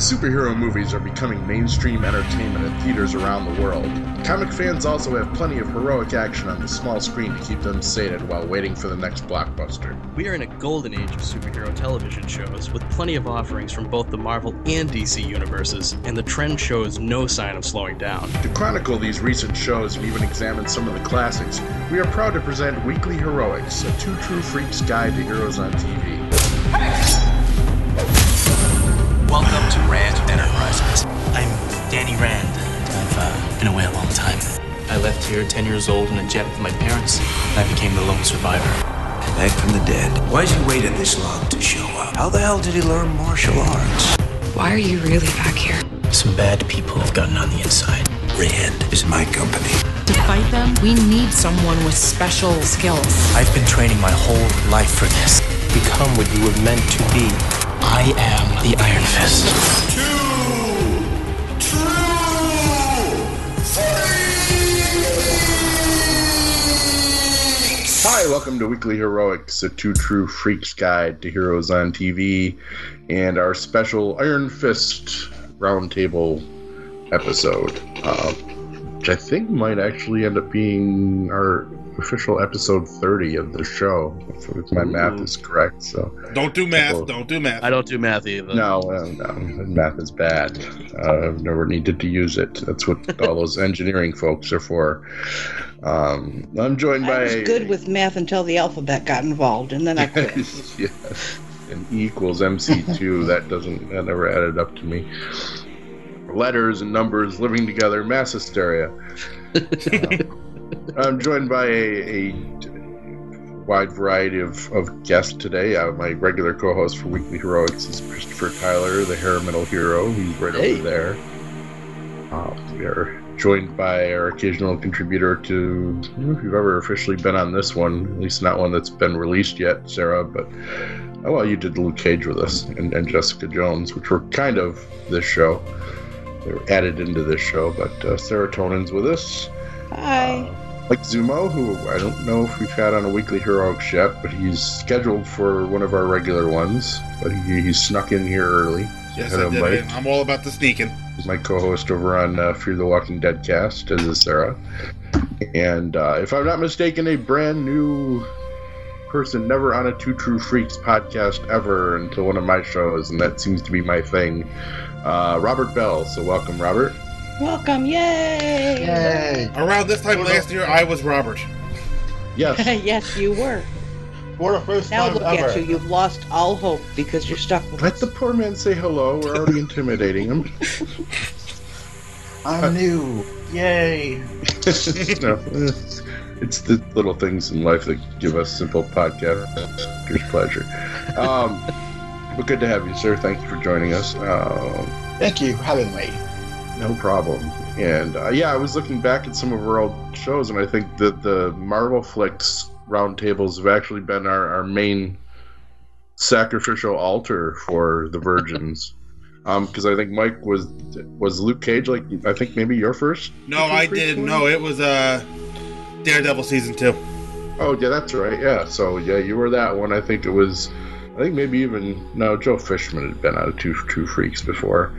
As superhero movies are becoming mainstream entertainment in theaters around the world, comic fans also have plenty of heroic action on the small screen to keep them sated while waiting for the next blockbuster. We are in a golden age of superhero television shows with plenty of offerings from both the Marvel and DC universes, and the trend shows no sign of slowing down. To chronicle these recent shows and even examine some of the classics, we are proud to present Weekly Heroics, a two true freaks guide to heroes on TV. Welcome to Rand Enterprises. I'm Danny Rand. I've uh, been away a long time. I left here 10 years old in a jet with my parents. I became the lone survivor. Back from the dead. Why Why's he waited this long to show up? How the hell did he learn martial arts? Why are you really back here? Some bad people have gotten on the inside. Rand is my company. To fight them, we need someone with special skills. I've been training my whole life for this. Become what you were meant to be. I am the Iron Fist. Hi, welcome to Weekly Heroics, a two true freaks guide to heroes on TV, and our special Iron Fist Roundtable episode, uh, which I think might actually end up being our official episode 30 of the show, if, if my math is correct. So, Don't do math. Well, Don't do math. I don't do math either. no, uh, no, math is bad. Uh, I've never needed to use it. That's what all those engineering folks are for. Um, I'm joined by. I was good with math until the alphabet got involved, and then I quit. yes. And E equals MC2, that doesn't, that never added up to me. Letters and numbers living together, mass hysteria. Uh, I'm joined by a, a wide variety of, of guests today. Uh, my regular co host for Weekly Heroics is Christopher Tyler, the hair metal hero. He's right Hey. over there. Uh, we are joined by our occasional contributor to, I don't know if you've ever officially been on this one, at least not one that's been released yet, Sarah, but oh well, you did Luke Cage with us and, and Jessica Jones, which were kind of this show. They were added into this show, but uh, Sara Tonin's with us. Hi. Mike Zummo, who I don't know if we've had on a weekly heroics yet, but he's scheduled for one of our regular ones. But he, he snuck in here early. yes, I did. Mike, I'm all about the sneaking. He's my co-host over on uh, Fear the Walking Dead cast, as is Sarah. And uh, if I'm not mistaken, a brand new person, never on a Two True Freaks podcast ever until one of my shows, and that seems to be my thing. Uh, Robert Bell. So welcome, Robert. Welcome, yay! Around this time last year, I was Robert. Yes. yes, you were. For the first Now time look ever. at you. You've lost all hope because you're stuck with Let us. the poor man say hello. We're already intimidating him. I'm new. Yay. no, it's, it's the little things in life that give us simple podcasters pleasure. Um, but good to have you, sir. Thank you for joining us. Um, Thank you for having me. No problem. And uh, yeah, I was looking back at some of our old shows, and I think that the Marvel Flicks roundtables have actually been our, our main sacrificial altar for the virgins. Because I think Mike was was Luke Cage like I think maybe your first. No, I did. one? No, it was uh, Daredevil season two. Oh yeah, that's right. Yeah, so yeah, you were that one. I think it was. I think maybe even no. Joe Fishman had been out of Two True Freaks before,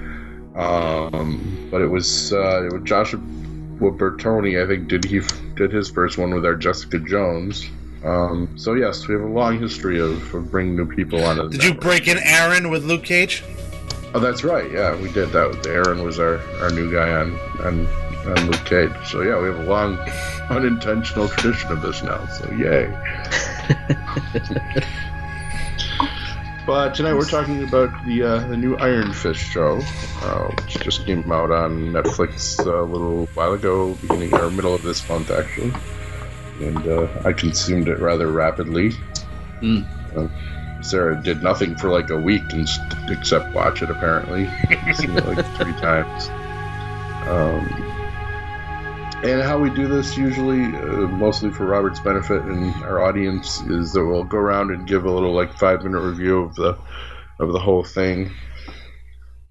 um, but it was uh, it was Josh Bertoni. I think did he did his first one with our Jessica Jones. Um, so yes, we have a long history of, of bringing new people on. the Did you break in Aaron with Luke Cage? Oh, that's right. Yeah, we did that. Aaron was our, our new guy on, on on Luke Cage. So yeah, we have a long unintentional tradition of this now. So yay. but tonight we're talking about the uh, the new Iron Fist show, uh, which just came out on Netflix uh, a little while ago, beginning or middle of this month actually, and uh, I consumed it rather rapidly. Mm. Uh, Sarah did nothing for like a week and st- except watch it. Apparently, it like three times. Um, and how we do this usually, uh, mostly for Robert's benefit and our audience, is that we'll go around and give a little like five minute review of the of the whole thing,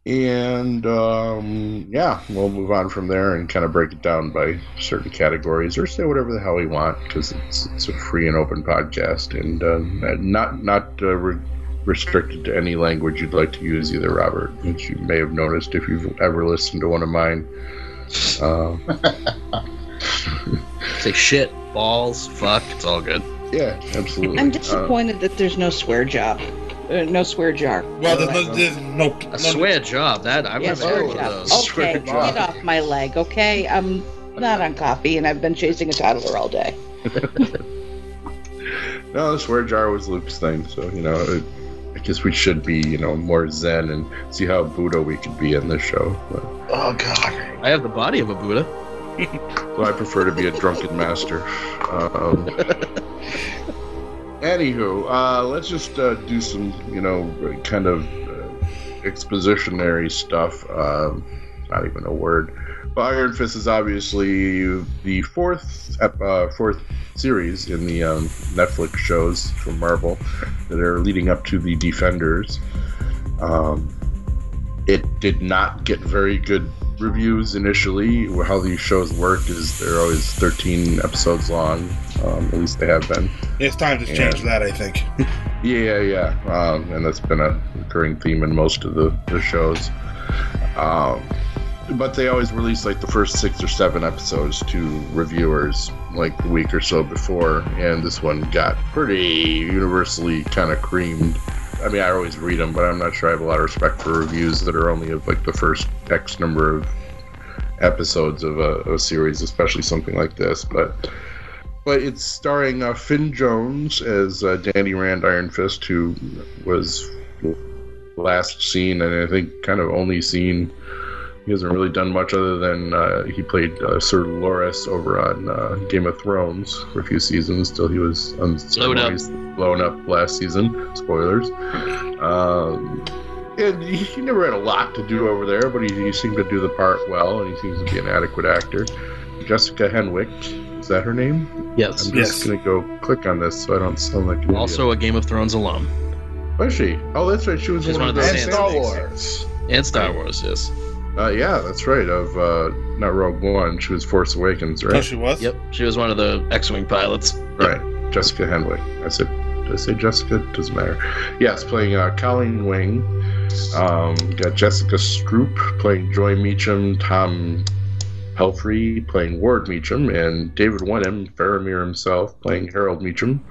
and um, yeah, we'll move on from there and kind of break it down by certain categories or say whatever the hell we want because it's it's a free and open podcast and uh, not not uh, re- restricted to any language you'd like to use, either Robert, which you may have noticed if you've ever listened to one of mine. Uh, Say shit, balls, fuck, it's all good. yeah, absolutely. I'm Uh, disappointed that there's no swear job. Uh, no swear jar. Well, there's no, there's no, A no swear job. That I've Yeah, never swear heard of job. those. Swear Okay, job. get off my leg, okay? I'm not on coffee and I've been chasing a toddler all day. no, the swear jar was Luke's thing, so you know, it, I guess we should be, you know, more zen and see how Buddha we could be in this show. But, Oh god. I have the body of a Buddha. so I prefer to be a drunken master. Um, anywho, uh, let's just uh, do some, you know, kind of uh, expositionary stuff. Um, not even a word. But Iron Fist is obviously the fourth uh, fourth series in the um, Netflix shows from Marvel that are leading up to the Defenders. Um, it did not get very good reviews initially. How these shows work is they're always 13 episodes long. Um, at least they have been. It's time to change that, I think. Yeah, yeah, um, and that's been a recurring theme in most of the, the shows. Um, but they always release like the first six or seven episodes to reviewers like the week or so before, and this one got pretty universally kind of creamed. I mean, I always read them, but I'm not sure I have a lot of respect for reviews that are only of like the first X number of episodes of a, a series, especially something like this. But but it's starring uh, Finn Jones as uh, Danny Rand Iron Fist, who was last seen and I think kind of only seen. He hasn't really done much other than uh, he played uh, Sir Loras over on uh, Game of Thrones for a few seasons till he was Blown up. blown up last season. Spoilers. Um, and he, he never had a lot to do over there, but he, he seemed to do the part well, and he seems to be an adequate actor. Jessica Henwick, is that her name? Yes. I'm Yes. just gonna go click on this so I don't sound like an idiot. Also a Game of Thrones alum. was she? Oh, that's right. She was She's one, one of of the the And Star Wars. And Star Wars, yes. Uh, yeah, that's right. Of uh, not Rogue One. She was Force Awakens, right? Oh, she was? Yep. She was one of the X-wing pilots. Right. Jessica Henwick. I said, did I say Jessica? Doesn't matter. Yes, playing uh, Colleen Wing. Um, got Jessica Stroup playing Joy Meacham, Tom Pelphrey playing Ward Meacham, and David Wenham, Faramir himself, playing Harold Meacham.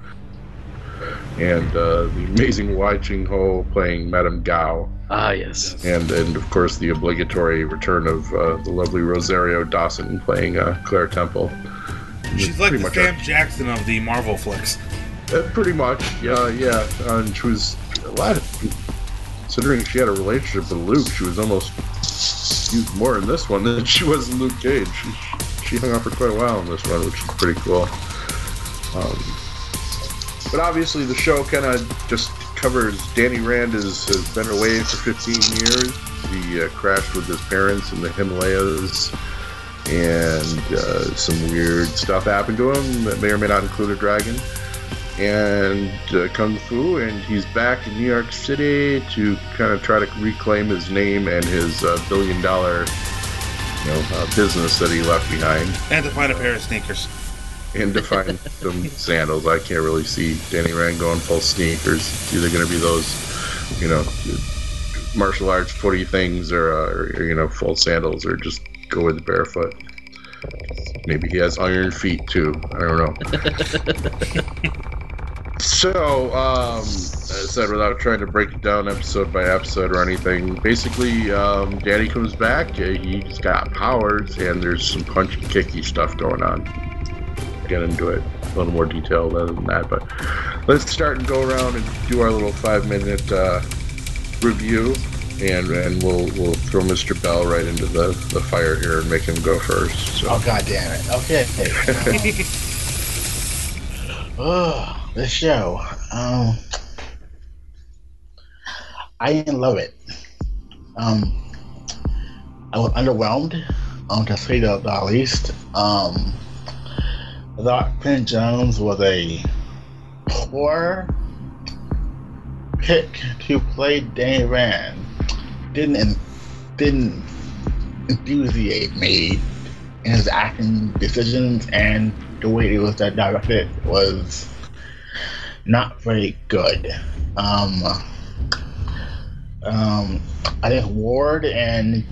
And uh, the amazing Wai Ching Ho playing Madame Gao. Ah, yes. And, and of course, the obligatory return of uh, the lovely Rosario Dawson playing uh, Claire Temple. She's like Pretty the much Sam Jackson of the Marvel flicks. Uh, pretty much, yeah, yeah. And she was a lot of, considering she had a relationship with Luke, she was almost used more in this one than she was in Luke Cage. She, she hung out for quite a while in this one, which is pretty cool. Um, but obviously, the show kind of just covers Danny Rand has, has been away for 15 years. He uh, crashed with his parents in the Himalayas and uh, some weird stuff happened to him that may or may not include a dragon and uh, kung fu and he's back in new york city to kind of try to reclaim his name and his uh, billion dollar you know uh, business that he left behind And to find a pair of sneakers. And to find some sandals. I can't really see danny rand going full sneakers. It's either going to be those you know martial arts footy things or, uh, or, you know full sandals or just go with barefoot. Maybe he has iron feet too. I don't know. So, um, as I said, without trying to break it down episode by episode or anything, basically, um, Danny comes back. He's got powers, and there's some punch and kicky stuff going on. Get into it a little more detailed other than that, but let's start and go around and do our little five minute uh, review, and and we'll we'll throw Mr. Bell right into the, the fire here and make him go first. So. Oh god damn it. Okay. oh, this show. Um I didn't love it. Um I was underwhelmed, um, to say the, the least. Um Thought Finn Jones was a poor pick to play Danny Rand. Didn't didn't enthusiasm me in his acting decisions and the way it was directed was not very good. Um, um, I think Ward and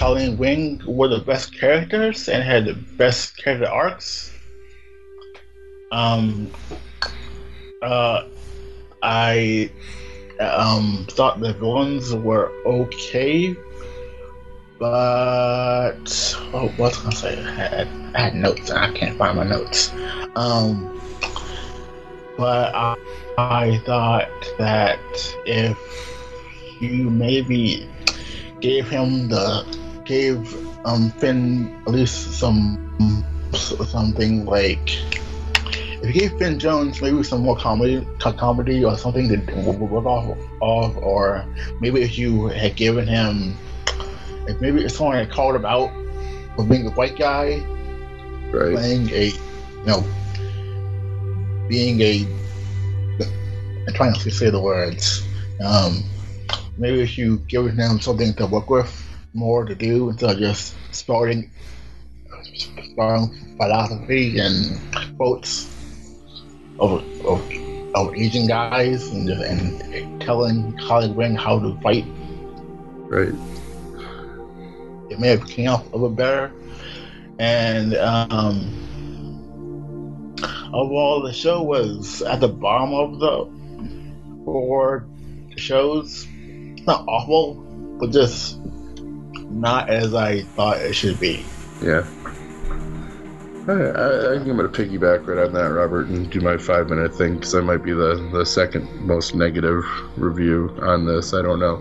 Colleen Wing were the best characters and had the best character arcs. Um, uh, I um, thought the villains were okay, but oh, what was I gonna say? I had, I had notes and I can't find my notes. Um, but I, I thought that if you maybe gave him the gave um Finn at least some something like if you gave Finn Jones maybe some more comedy co- comedy or something to work off of or maybe if you had given him if maybe if someone had called him out for being a white guy Right. playing a you know being a I'm trying to say the words um maybe if you give him something to work with more to do instead of just spouting spouting philosophy and quotes of, of, of Asian guys and, just, and telling Holly Wing how to fight Right. it may have came off a little better. And um, overall, the show was at the bottom of the four shows. Not awful, but just not as I thought it should be. Yeah. I, I, I I'm going to piggyback right on that, Robert, and do my five minute thing because I might be the, the second most negative review on this. I don't know.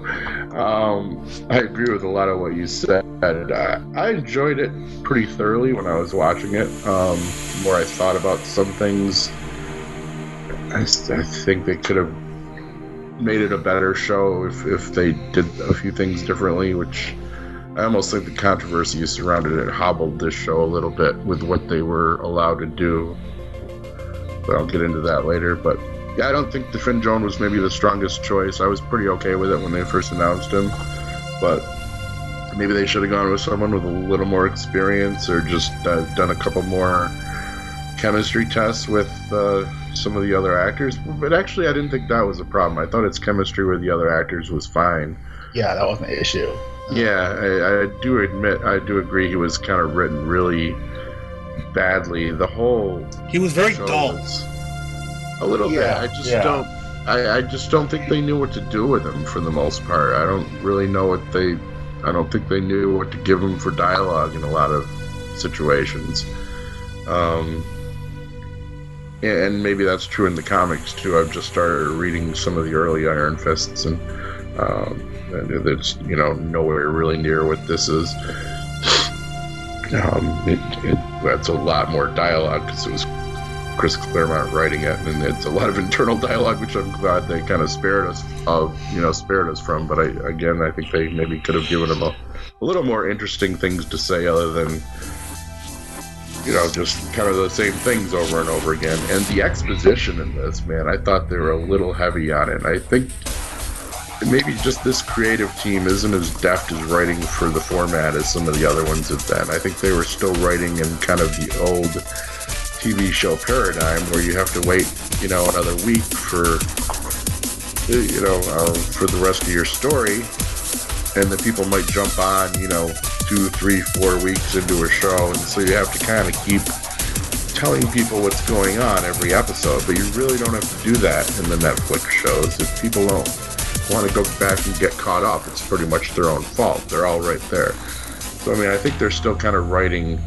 Um, I agree with a lot of what you said. I, I enjoyed it pretty thoroughly when I was watching it. Um, more I thought about some things, I think they could have made it a better show if, if they did a few things differently, which I almost think the controversy surrounded it hobbled this show a little bit with what they were allowed to do. But I'll get into that later. But yeah, I don't think the Finn Jones was maybe the strongest choice. I was pretty okay with it when they first announced him, but maybe they should have gone with someone with a little more experience or just uh, done a couple more chemistry tests with uh, some of the other actors. But actually, I didn't think that was a problem. I thought its chemistry with the other actors was fine. Yeah, that wasn't an issue. Yeah, I, I do admit, I do agree he was kind of written really badly. The whole He was very dull. was a little Yeah, bit. I just yeah. don't. I, I just don't think they knew what to do with him for the most part. I don't really know what they. I don't think they knew what to give him for dialogue in a lot of situations. Um, and maybe that's true in the comics too. I've just started reading some of the early Iron Fists, and um, it's you know nowhere really near what this is. Um, it, it, that's a lot more dialogue because it was Chris Claremont writing it, and it's a lot of internal dialogue, which I'm glad they kind of spared us of, you know, spared us from. But I, again, I think they maybe could have given him a, a little more interesting things to say other than, you know, just kind of the same things over and over again. And the exposition in this, man, I thought they were a little heavy on it. I think maybe just this creative team isn't as deft as writing for the format as some of the other ones have been. I think they were still writing in kind of the old TV show paradigm where you have to wait, you know, another week for, you know, uh, for the rest of your story, and the people might jump on, you know, two, three, four weeks into a show, and so you have to kind of keep telling people what's going on every episode. But you really don't have to do that in the Netflix shows. If people don't want to go back and get caught up, it's pretty much their own fault. They're all right there. So I mean, I think they're still kind of writing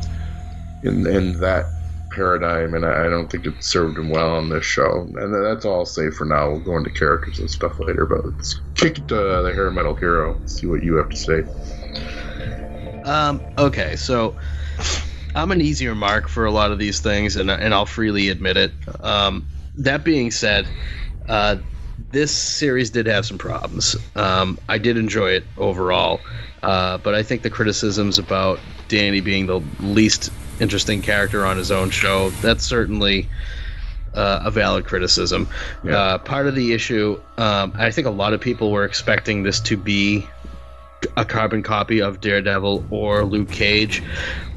in in that paradigm, and I, don't think it served him well on this show. And that's all I'll say for now. We'll go into characters and stuff later, but let's kick it to the hair metal hero. See what you have to say. Um, okay, so I'm an easier mark for a lot of these things, and and I'll freely admit it. Um, that being said, uh, this series did have some problems. Um, I did enjoy it overall, uh, but I think the criticisms about Danny being the least interesting character on his own show that's certainly uh, a valid criticism. Yeah. Uh, part of the issue, um, I think a lot of people were expecting this to be a carbon copy of Daredevil or Luke Cage,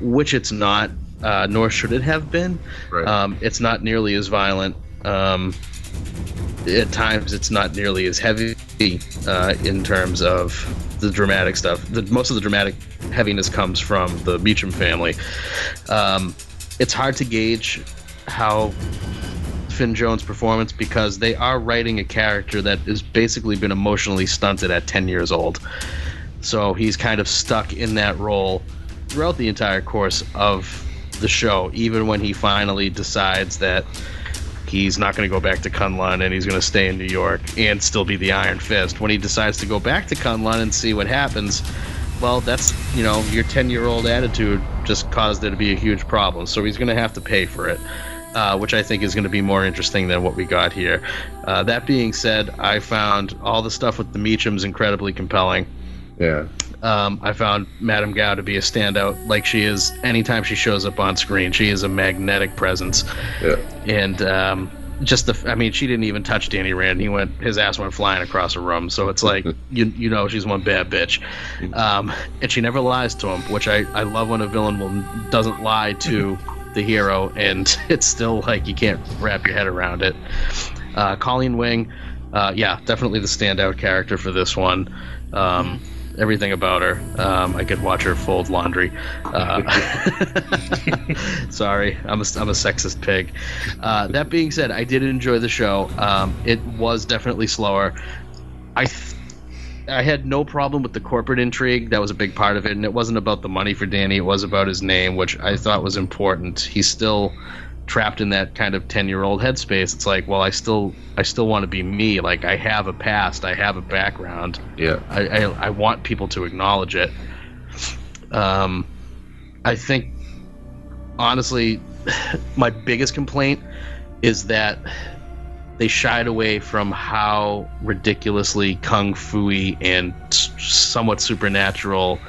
which it's not, uh, nor should it have been. Right. Um, it's not nearly as violent. Um, at times it's not nearly as heavy uh, in terms of the dramatic stuff. The, most of the dramatic heaviness comes from the Meacham family. Um, it's hard to gauge how Finn Jones' performance because they are writing a character that has basically been emotionally stunted at 10 years old. So he's kind of stuck in that role throughout the entire course of the show, even when he finally decides that he's not going to go back to Kunlun and he's going to stay in New York and still be the Iron Fist. When he decides to go back to Kunlun and see what happens, well, that's, you know, your 10 year old attitude just caused it to be a huge problem. So he's going to have to pay for it. Uh, which I think is going to be more interesting than what we got here. Uh, that being said, I found all the stuff with the Meachams incredibly compelling. Yeah. Um, I found Madame Gao to be a standout, like she is anytime she shows up on screen. She is a magnetic presence. Yeah. And um, just the, I mean, she didn't even touch Danny Rand. He went, his ass went flying across a room. So it's like, you you know, she's one bad bitch. Um, and she never lies to him, which I, I love when a villain will doesn't lie to the hero, and it's still like you can't wrap your head around it. Uh, Colleen Wing, uh, yeah, definitely the standout character for this one. Um, everything about her. Um, I could watch her fold laundry. Uh, sorry, I'm a, I'm a sexist pig. Uh, that being said, I did enjoy the show. Um, it was definitely slower. I. Th- I had no problem with the corporate intrigue. That was a big part of it, and it wasn't about the money for Danny. It was about his name, which I thought was important. He's still trapped in that kind of 10 year old headspace it's like well i still i still want to be me like i have a past i have a background Yeah. i i, I want people to acknowledge it um i think honestly my biggest complaint is that they shied away from how ridiculously kung fu and somewhat supernatural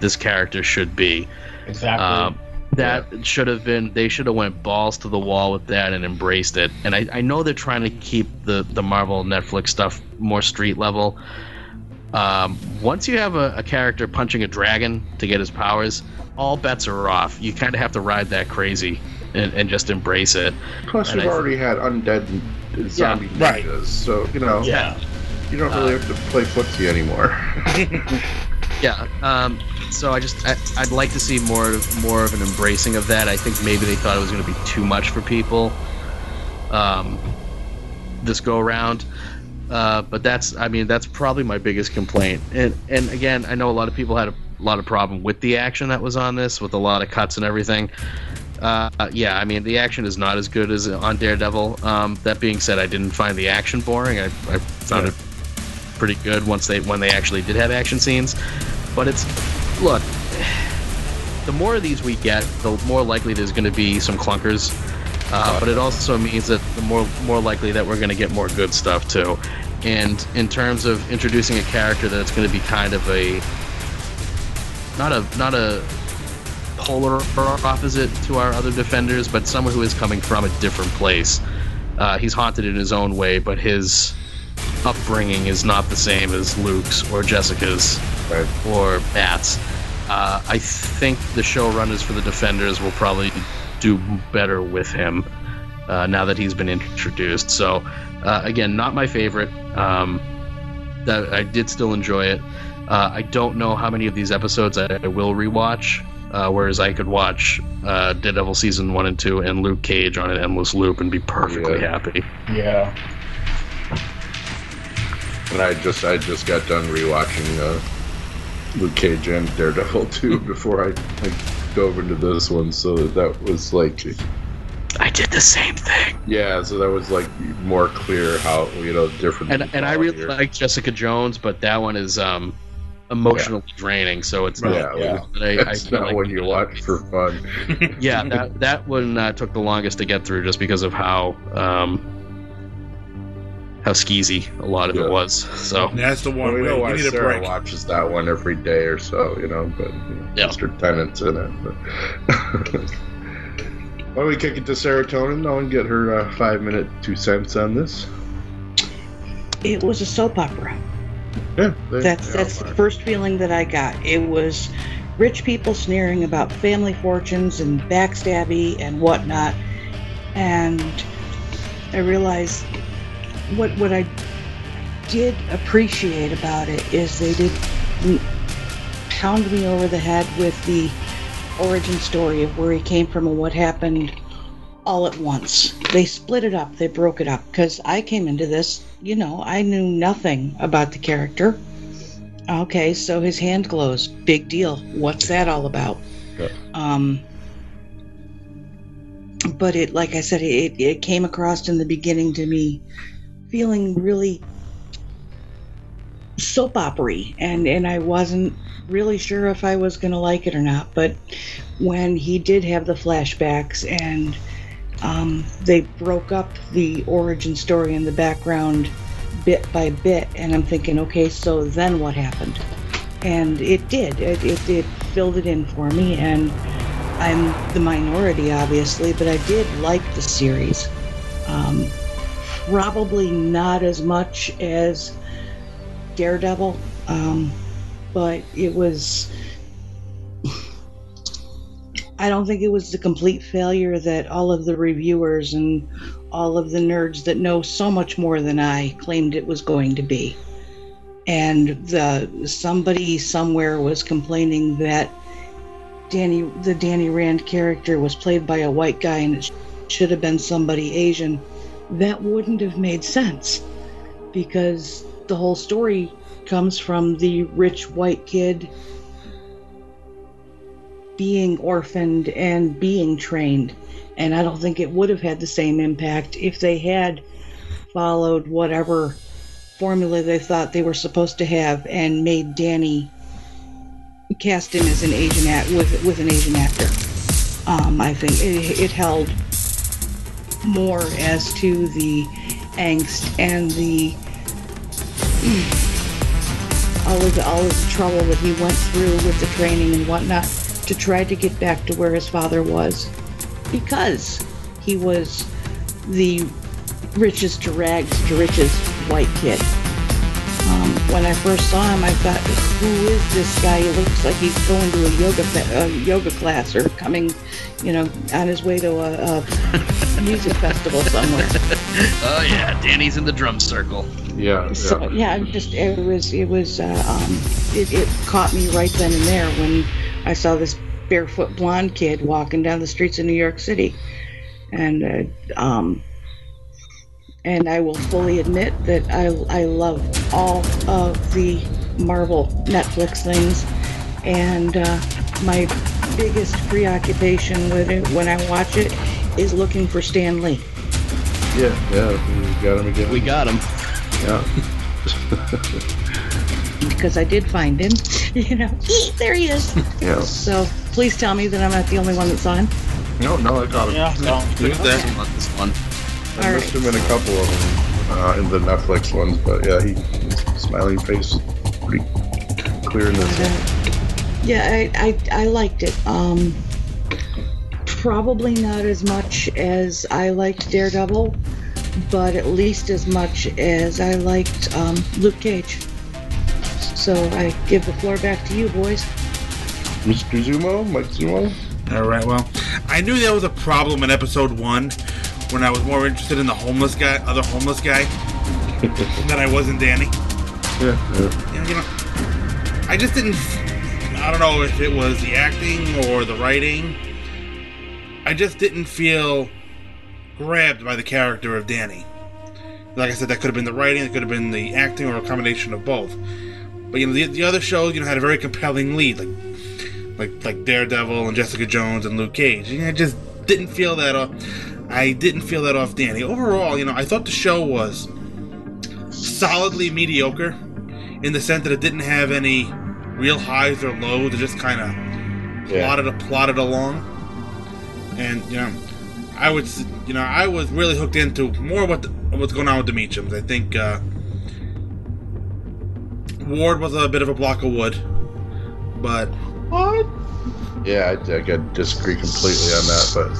this character should be Exactly. um, that should have been they should have went balls to the wall with that and embraced it and i, I know they're trying to keep the, the marvel netflix stuff more street level um, once you have a, a character punching a dragon to get his powers all bets are off you kind of have to ride that crazy and, and just embrace it Plus, And you've I- already had undead and zombie right. ninjas, so you know yeah. you don't really have to play footsie anymore. yeah um, so i just I, i'd like to see more more of an embracing of that i think maybe they thought it was going to be too much for people um, this go around uh, but that's i mean that's probably my biggest complaint and and again i know a lot of people had a lot of problem with the action that was on this with a lot of cuts and everything uh, yeah, I mean the action is not as good as on Daredevil. Um, that being said, I didn't find the action boring. I, I found Yeah. it pretty good once they when they actually did have action scenes. But it's look, the more of these we get, the more likely there's going to be some clunkers. Uh, but it also means that the more more likely that we're going to get more good stuff too. And in terms of introducing a character that's going to be kind of a not a not a polar opposite to our other defenders, but someone who is coming from a different place. Uh, he's haunted in his own way, but his upbringing is not the same as Luke's or Jessica's Right. or Matt's. Uh, I think the showrunners for the Defenders will probably do better with him uh, now that he's been introduced. So, uh, again, not my favorite. Um, that I did still enjoy it. Uh, I don't know how many of these episodes I, I will rewatch. Uh, whereas I could watch uh, Daredevil season one and two and Luke Cage on an endless loop and be perfectly Yeah. happy. Yeah. And I just I just got done rewatching uh, Luke Cage and Daredevil 2 before I, I dove into this one, so that was like I did the same thing. yeah, so that was like more clear how you know different. and and I really here. like Jessica Jones, but that one is um emotionally draining. So it's yeah, not. yeah. that I, I it's feel not like- what you watch for fun. Yeah, that that one uh, took the longest to get through, just because of how um how skeezy a lot of Yeah. it was. So That's the Well, one we way. know You why need a Sarah break. watches that one every day or so, you know, but you know, Yeah. Mr. Tennant's in it. But. Why don't we kick it to Sara Tonin now and get her uh, five minute two cents on this? It was a soap opera. Yeah, they- That's they that's the are. first feeling that I got. It was rich people sneering about family fortunes and backstabby and whatnot. And I realized what what I did appreciate about it is they did pound me over the head with the origin story of where he came from and what happened all at once. They split it up, they broke it up because I came into this, you know, I knew nothing about the character. Okay, so his hand glows. Big deal. What's that all about? Yeah. Um, but it, like I said, it, it came across in the beginning to me feeling really soap opery and and I wasn't really sure if I was going to like it or not but when he did have the flashbacks and um, they broke up the origin story in the background bit by bit and I'm thinking okay so then what happened? And it did. It, it, it filled it in for me and I'm the minority obviously but I did like the series. Um, probably not as much as Daredevil, um, but it was. I don't think it was the complete failure that all of the reviewers and all of the nerds that know so much more than I claimed it was going to be. And the somebody somewhere was complaining that Danny the Danny Rand character was played by a white guy and it should have been somebody Asian. That wouldn't have made sense because the whole story comes from the rich white kid being orphaned and being trained. And I don't think it would have had the same impact if they had followed whatever formula they thought they were supposed to have and made Danny cast him as an Asian act with with an Asian actor. Um, I think it, it held more as to the angst and the hmm, all of the all of the trouble that he went through with the training and whatnot to try to get back to where his father was because he was the richest to rags to richest white kid. Um, when I first saw him, I thought, "Who is this guy? He looks like he's going to a yoga a yoga class or coming, you know, on his way to a, a music festival somewhere." Oh yeah, Danny's in the drum circle. Yeah, So yeah. yeah, it just it was it was uh, um, it, it caught me right then and there when I saw this barefoot blonde kid walking down the streets of New York City, and uh, um, and I will fully admit that I I love all of the Marvel Netflix things, and uh, my biggest preoccupation with it when I watch it is looking for Stan Lee. yeah, yeah. We got him again. We got him. Yeah, because I did find him. You know, there he is. yeah. So please tell me that I'm not the only one that saw him. No, no, I got him. Yeah, no. Look at that. this one. I All missed right. him in a couple of them uh, in the Netflix ones, but yeah, he smiling face pretty clear in this. Yeah, I, I I liked it. Um, probably not as much as I liked Daredevil, but at least as much as I liked um, Luke Cage. So I give the floor back to you, boys. Mr. Zummo, Mike Zummo. All right. Well, I knew there was a problem in episode one when I was more interested in the homeless guy, other homeless guy, than I was in Danny. Yeah, yeah. You know, I just didn't. I don't know if it was the acting or the writing. I just didn't feel grabbed by the character of Danny. Like I said, that could have been the writing, it could have been the acting, or a combination of both. But you know, the, the other shows, you know, had a very compelling lead, like like like Daredevil and Jessica Jones and Luke Cage. And I just didn't feel that. Off, I didn't feel that off Danny. Overall, you know, I thought the show was solidly mediocre in the sense that it didn't have any real highs or lows. It just kind of Yeah. plotted plotted along. And you know, I would s- you know I was really hooked into more what the, what's going on with the Meachams. I think uh, Ward was a bit of a block of wood, but What? Yeah, I, I could disagree completely on that, but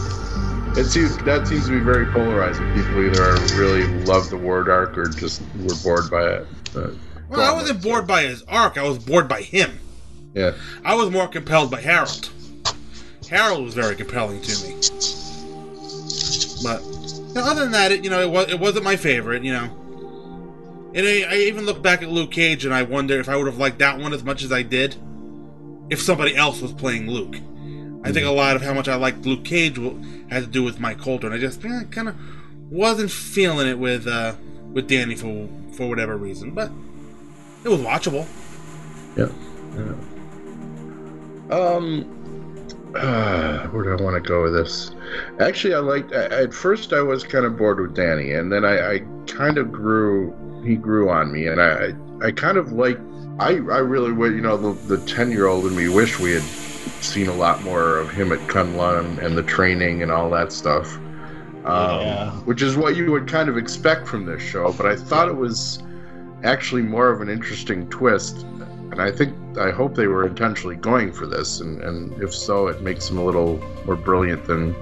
it seems that seems to be very polarizing. People either really love the Ward arc or just were bored by it. Uh, well, I wasn't bored by his arc. I was bored by him. yeah, I was more compelled by Harold. Harold was very compelling to me. But you know, other than that, it, you know, it was it wasn't my favorite. You know, And I, I even look back at Luke Cage and I wonder if I would have liked that one as much as I did if somebody else was playing Luke. I think a lot of how much I liked Luke Cage had to do with Mike Colter, and I just eh, kind of wasn't feeling it with uh, with Danny for for whatever reason. But it was watchable. Yeah. yeah. Um, uh, where do I want to go with this? Actually, I liked. At first, I was kind of bored with Danny, and then I, I kind of grew. He grew on me, and I, I kind of like. I, I really would, you know, the the ten year old in me wish we had seen a lot more of him at Kunlun and the training and all that stuff. Um, Yeah. Which is what you would kind of expect from this show, but I thought it was actually more of an interesting twist and I think I hope they were intentionally going for this, and, and if so, it makes him a little more brilliant than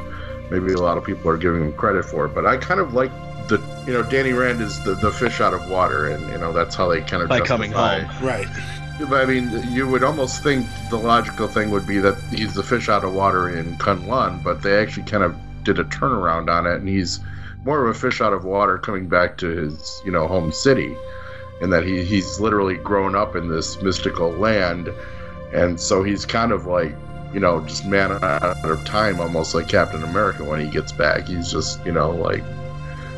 maybe a lot of people are giving him credit for. But I kind of like the you know Danny Rand is the, the fish out of water, and you know that's how they kind of By coming home. Right. I mean, you would almost think the logical thing would be that he's the fish out of water in Kunlun, but they actually kind of did a turnaround on it, and he's more of a fish out of water coming back to his you know home city and that he, he's literally grown up in this mystical land and so he's kind of like you know just man out of time almost like captain america when he gets back. He's just you know like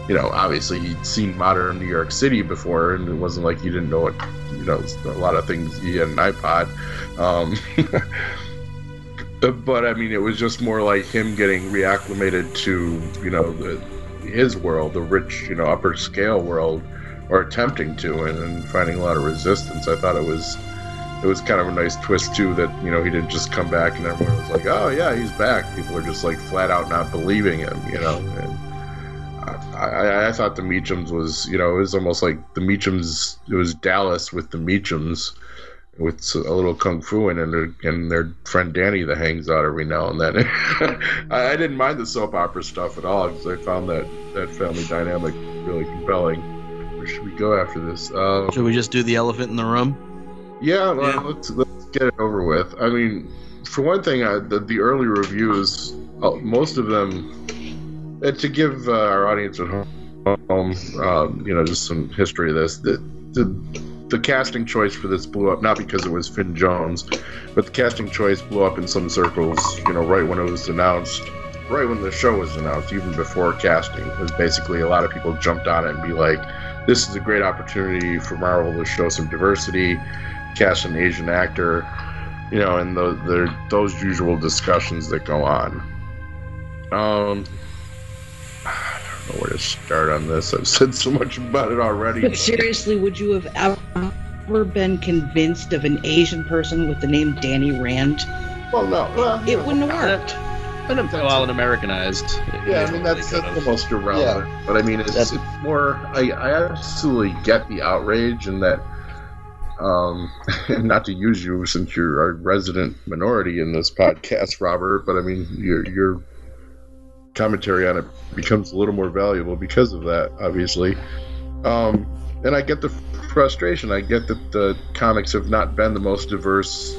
you know obviously he'd seen modern new york city before and it wasn't like he didn't know what you know a lot of things he had an ipod um but i mean it was just more like him getting reacclimated to you know the his world the rich you know upper scale world or attempting to and, and finding a lot of resistance. I thought it was it was kind of a nice twist too that you know he didn't just come back and everyone was like, oh yeah, he's back. People are just like flat out not believing him, you know. And I, I, I thought the Meachams was you know it was almost like the Meachams. It was Dallas with the Meachams. With a little kung fu in it, and their, and their friend Danny that hangs out every now and then. I, I didn't mind the soap opera stuff at all because I found that that family dynamic really compelling. Where should we go after this? Uh, Should we just do the elephant in the room? yeah, well, Yeah. let's let's get it over with. I mean, for one thing, I, the the early reviews, uh, most of them, uh, to give uh, our audience at home, um, you know, just some history of this. The, the the casting choice for this blew up not because it was Finn Jones, but the casting choice blew up in some circles. You know, right when it was announced, right when the show was announced, even before casting, was basically a lot of people jumped on it and be like, "This is a great opportunity for Marvel to show some diversity." cast an Asian actor, you know, and the, the those usual discussions that go on. Um, know where to start on this. I've said so much about it already. But seriously, would you have ever been convinced of an Asian person with the name Danny Rand? Well, no, well, It wouldn't have worked. But I'm well and Americanized. yeah, I mean that's, They that's could've. almost irrelevant. But I mean, it's, it's more. I, I absolutely get the outrage and that. Um, not to use you since you're our resident minority in this podcast, Robert, but I mean your your commentary on it becomes a little more valuable because of that, obviously. Um, and I get the frustration. I get that the comics have not been the most diverse,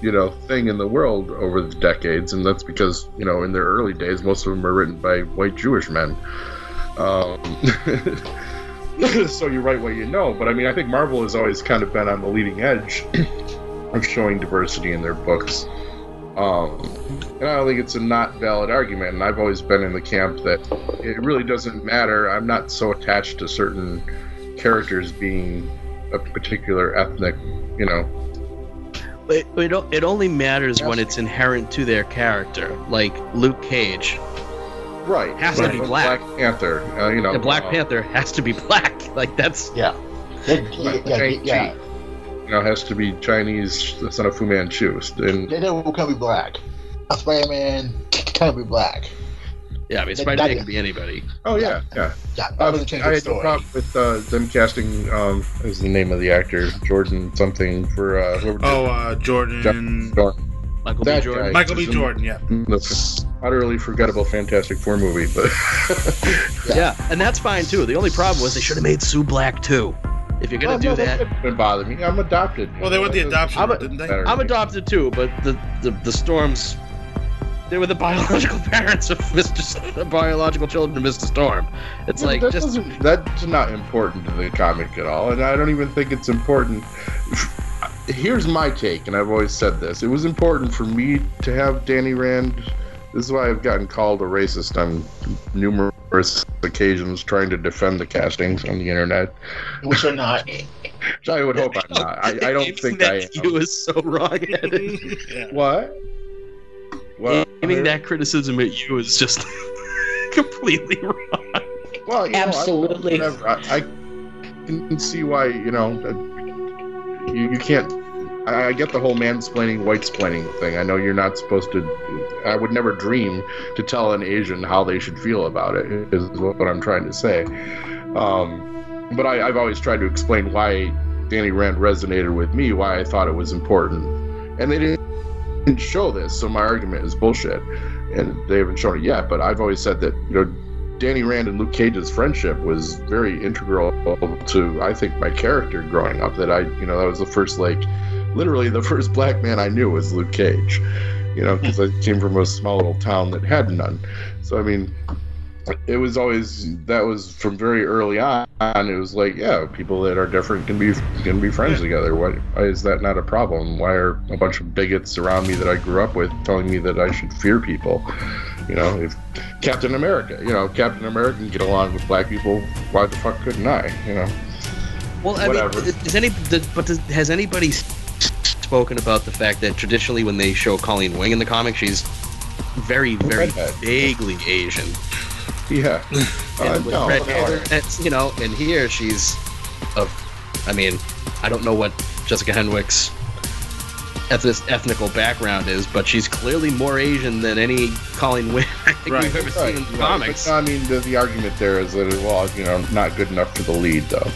you know, thing in the world over the decades, and that's because you know in their early days most of them were written by white Jewish men. Um, so you write what you know, but I mean I think Marvel has always kind of been on the leading edge of showing diversity in their books. Um, and I don't think it's a not valid argument. And I've always been in the camp that it really doesn't matter. I'm not so attached to certain characters being a particular ethnic, you know. It, it, it only matters when it's inherent to their character. Like Luke Cage. Right. Has to be black. Black Panther, uh, you know. The Black uh, Panther has to be black. Like that's Yeah. They, Like yeah, yeah. You know, has to be Chinese, the son of Fu Manchu. And They know who can be black. A Spider-Man can't be black. yeah. I mean, Spider-Man that- can be anybody. oh yeah, yeah. Yeah, that Uh, doesn't change I the had no problem with uh, them casting. Um, is the name of the actor Jordan something for uh, whoever did Oh, uh, Jordan. Jordan. Michael B. Jordan. guy. Michael B. Isn't- Jordan, yeah. the utterly forgettable Fantastic Four movie, but Yeah. and that's fine too. The only problem was they should have made Sue black too. If you're gonna Well, do no, that, didn't bother me. I'm adopted. Well, they went the adoption, I'm a, didn't they? I'm adopted too. But the the, the storms they were the biological parents of Mr. S- the biological children of Mr. Storm. It's Yeah, like that just that's not important to the comic at all, and I don't even think it's important. Here's my take, and I've always said this: it was important for me to have Danny Rand. This is why I've gotten called a racist on numerous occasions, trying to defend the castings on the internet. Which are not. Which I would hope I'm not. I, I don't think that I am. you is so wrong-headed. Yeah. What? What? aiming that criticism at you is just completely wrong. Well, you know, I- Absolutely. I, I can see why you know you, you can't. I, I get the whole mansplaining, white splaining thing. I know you're not supposed to. I would never dream to tell an Asian how they should feel about it. Is what I'm trying to say. Um, but I, I've always tried to explain why Danny Rand resonated with me, why I thought it was important, and they didn't didn't show this, so my argument is bullshit. And they haven't shown it yet, but I've always said that you know Danny Rand and Luke Cage's friendship was very integral to I think my character growing up. That I you know that was the first like literally the first black man I knew was Luke Cage. You know because I came from a small little town that had none. So I mean it was always that was from very early on. It was like, yeah, people that are different can be can be friends together. Why, why is that not a problem? Why are a bunch of bigots around me that I grew up with telling me that I should fear people? You know, if Captain America, you know, Captain America can get along with black people, why the fuck couldn't I? You know, Well, I Whatever. mean, is any but does, has anybody spoken about the fact that traditionally when they show Colleen Wing in the comic, she's very, very vaguely Asian. Yeah, uh, and with no, red hair, it's, you know, and here she's of, I mean, I don't know what Jessica Henwick's ethnic, ethnical background is, but she's clearly more Asian than any Colleen Wing I think Right, we've ever Right, seen in right. comics. But, I mean, the, the argument there is that, well, you know, not good enough for the lead, though.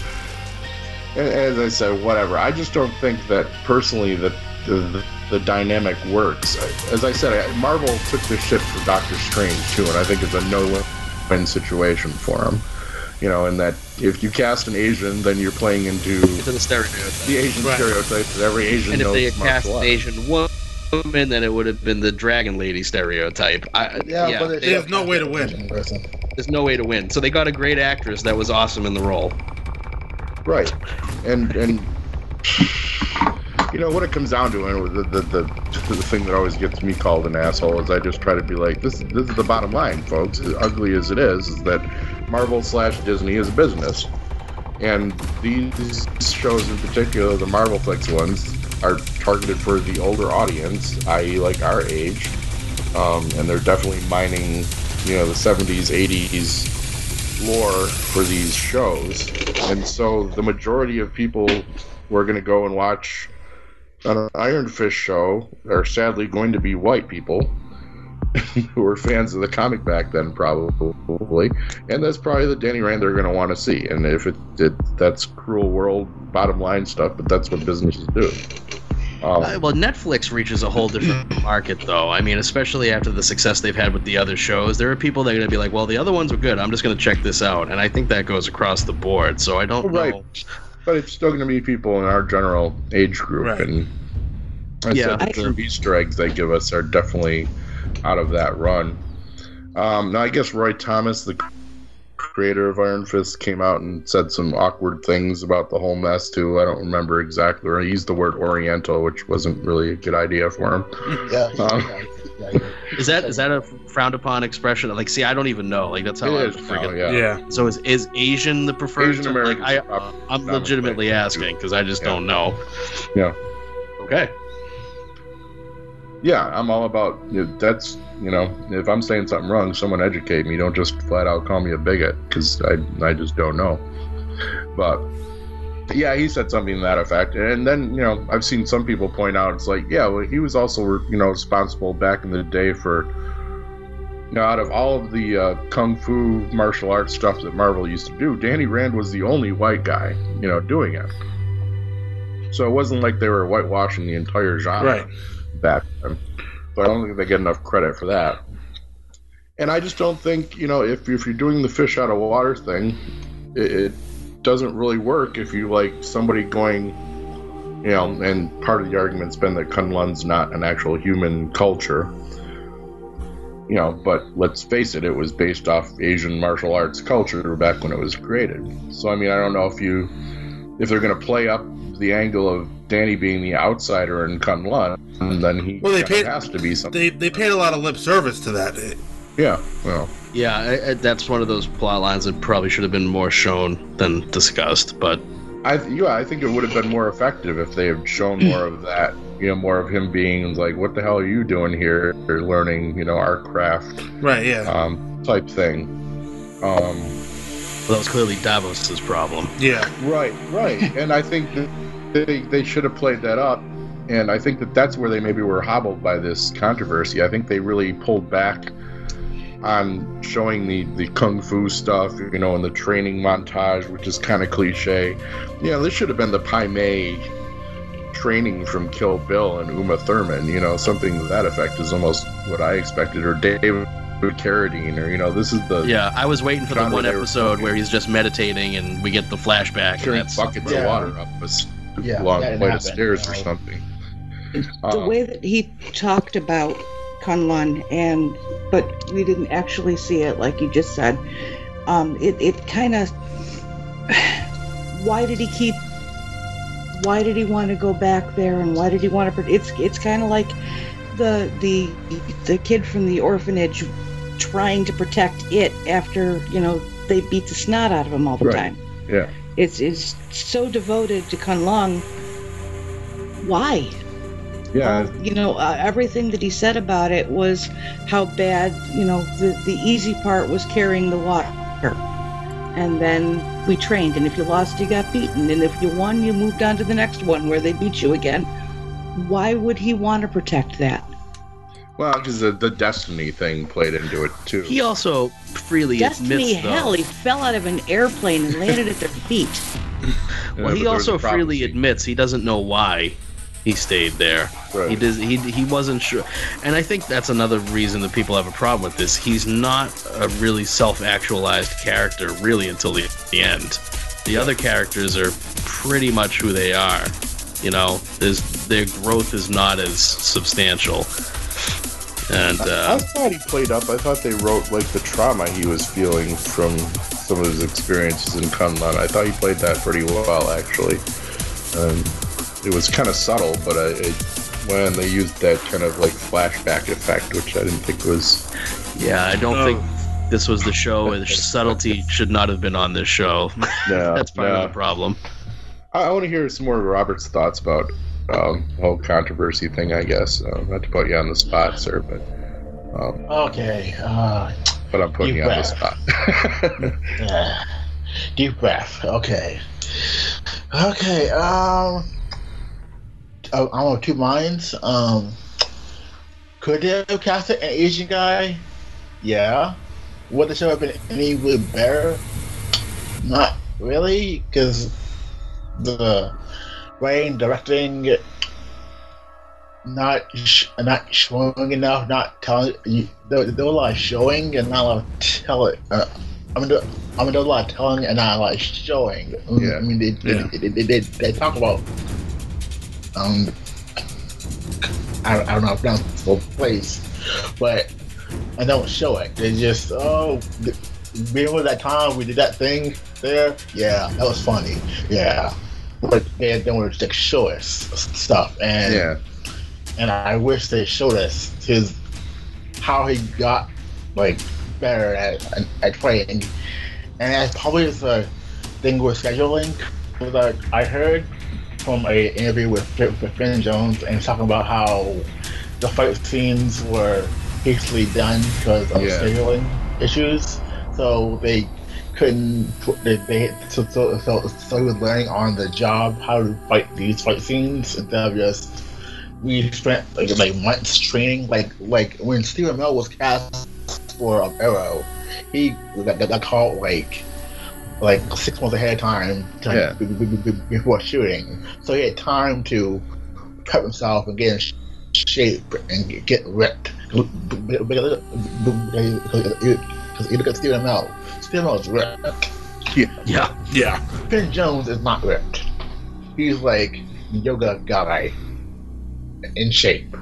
As I said, whatever. I just don't think that personally that the, the, the dynamic works. As I said, Marvel took this shit for Doctor Strange too, and I think it's a no-win situation for him. You know, and that if you cast an Asian, then you're playing into to the stereotype. the Asian Right. stereotype that every Asian And if they had cast an. Asian woman, then it would have been the dragon lady stereotype. I, yeah, Yeah, but it, they- There's no way to win. There's no way to win. So they got a great actress that was awesome in the role. Right, and and you know what it comes down to, and the the, the the thing that always gets me called an asshole is I just try to be like, this this is the bottom line, folks. As ugly as it is, is that Marvel slash Disney is a business, and these shows in particular, the Marvel Flix ones, are targeted for the older audience, i.e., like our age, um, and they're definitely mining, you know, the 70s, 80s lore for these shows. And so the majority of people who are going to go and watch an Iron Fist show are sadly going to be white people who were fans of the comic back then, probably. And that's probably the Danny Rand they're going to want to see. And if it, it that's cruel world bottom line stuff, but that's what businesses do. Um, Uh, well, Netflix reaches a whole different market, though. I mean, especially after the success they've had with the other shows, there are people that are going to be like, "Well, the other ones were good. I'm just going to check this out." And I think that goes across the board. So I don't Right. know. But it's still going to be people in our general age group Right. and I Yeah. said the true Easter eggs they give us are definitely out of that run. Um, now I guess Roy Thomas, the creator of Iron Fist, came out and said some awkward things about the whole mess too. I don't remember exactly. Or he used the word Oriental, which wasn't really a good idea for him. Yeah. Um. Is that is that a frowned upon expression? Like, see, I don't even know. Like, that's how I It was is freaking. now, yeah. Yeah. So is is Asian the preferred? Asian? American. Like, I, I'm legitimately asking because I just Yeah. don't know. Yeah. Okay. Yeah, I'm all about you know, that's you know if I'm saying something wrong, someone educate me. Don't just flat out call me a bigot because I I just don't know. But yeah, he said something to that effect, and then you know I've seen some people point out it's like yeah, well he was also you know responsible back in the day for you know out of all of the uh, kung fu martial arts stuff that Marvel used to do, Danny Rand was the only white guy you know doing it. So it wasn't like they were whitewashing the entire genre Right. back then. So I don't think they get enough credit for that. And I just don't think, you know, if, if you're doing the fish out of water thing, it, it doesn't really work if you like somebody going, you know, and part of the argument's been that Kunlun's not an actual human culture. you know, but let's face it, it was based off Asian martial arts culture back when it was created. So I mean, I don't know if you if they're going to play up the angle of Danny being the outsider in Kunlun, then he Well, they paid- has to be something. They they paid a lot of lip service to that. yeah, well, Yeah, I, I, that's one of those plot lines that probably should have been more shown than discussed. But I yeah, I think it would have been more effective if they had shown more of that. You know, more of him being like, "What the hell are you doing here? You're learning, you know, our craft." Right. Yeah. um, type thing. Um, that was clearly Davos's problem. yeah. right, right. and I think that they, they should have played that up. And I think that that's where they maybe were hobbled by this controversy. I think they really pulled back on showing the, the kung fu stuff, you know, and the training montage, which is kind of cliche. Yeah, this should have been the Pai Mei training from Kill Bill and Uma Thurman, you know, something to that effect is almost what I expected, or David Carradine, or, you know, this is the Yeah, I was waiting for the one they episode fucking- where he's just meditating and we get the flashback. and carrying that's- buckets Yeah. of water up a s- Yeah, long that didn't flight of happen, stairs or something. the Um, way that he talked about Kunlun and but we didn't actually see it like you just said um it, it kind of why did he keep why did he want to go back there and why did he want to it's it's kind of like the the the kid from the orphanage trying to protect it after you know they beat the snot out of him all the Right. time Yeah. it's it's so devoted to Kunlun why Yeah, um, you know, uh, everything that he said about it was how bad, you know, the, the easy part was carrying the water. And then we trained, and if you lost, you got beaten. And if you won, you moved on to the next one where they beat you again. Why would he want to protect that? well, because the, the destiny thing played into it too. He also freely Destiny, admits, though. hell, he fell out of an airplane and landed at their feet. Well, but he also freely admits he doesn't know why he stayed there. Right. He does. He he wasn't sure, and I think that's another reason that people have a problem with this. He's not a really self-actualized character, really, until the, the end. The other characters are pretty much who they are. You know, there's their growth is not as substantial. And I uh, thought he played up. I thought they wrote like the trauma he was feeling from some of his experiences in Kunlun. I thought he played that pretty well, actually. Um, it was kind of subtle, but I, it, when they used that kind of like flashback effect, which I didn't think was. yeah, I don't Oh. think this was the show. and subtlety should not have been on this show. No, that's part no. of the problem. I, I want to hear some more of Robert's thoughts about um, the whole controversy thing. I guess uh, not to put you on the spot, sir, but um, Okay. Uh, but I'm putting you, You on the spot. yeah. Deep breath. Okay. Okay. Um. I- I'm of two minds. Um. Could they have casted an Asian guy? Yeah. Would the show have been any better? Not really, because the writing, directing, not sh- not showing enough, not telling. There, there was a lot of showing and not a lot of telling. Uh, I mean, there, I mean, there was a lot of telling and not a lot of showing. Yeah. I mean, they they, they, they, they, they talk about um, I, I don't know, not full place, but I don't show it. They just oh, remember that time we did that thing there? Yeah, that was funny. Yeah, but they don't want to like show us stuff, and yeah, and I wish they showed us his how he got like better at at playing, and that's probably the thing with scheduling. I, I heard from a interview with, with Finn Jones and talking about how the fight scenes were hastily done because of Yeah. scheduling issues, so they couldn't put they, they so, so, so, so he was learning on the job how to fight these fight scenes instead of just we spent like like months training. Like like when Stephen Amell was cast for um, Arrow, he got, got, got called like like six months ahead of time to, Yeah. b- b- b- b- before shooting, so he had time to prep himself and get in sh- shape and get- get ripped. Because you look at Stephen Amell, Stephen Amell is ripped. Yeah. Yeah. yeah. Finn Jones is not ripped. He's like yoga guy in shape.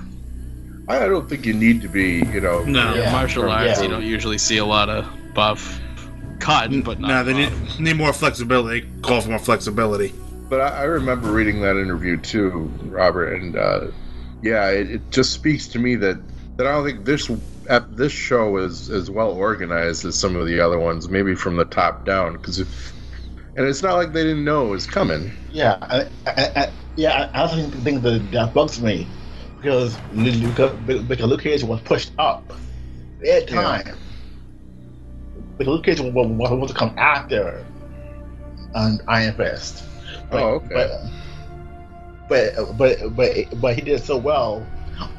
I don't think you need to be, you know. No. Yeah, Yeah. martial arts, yeah. you don't usually see a lot of buff cut, but not no, they need, buff. need more flexibility. Call for more flexibility. But I, I remember reading that interview too, Robert, and uh, yeah, it, it just speaks to me that that I don't think this ep- this show is as well organized as some of the other ones, maybe from the top down, because and it's not like they didn't know it was coming. Yeah, I, I, I, yeah. I also think that that bugs me because because Luke Cage was pushed up. They had Yeah. Because Luke Cage was, was supposed to come after um, Iron Fist. But, Oh, okay. But, but but but but he did so well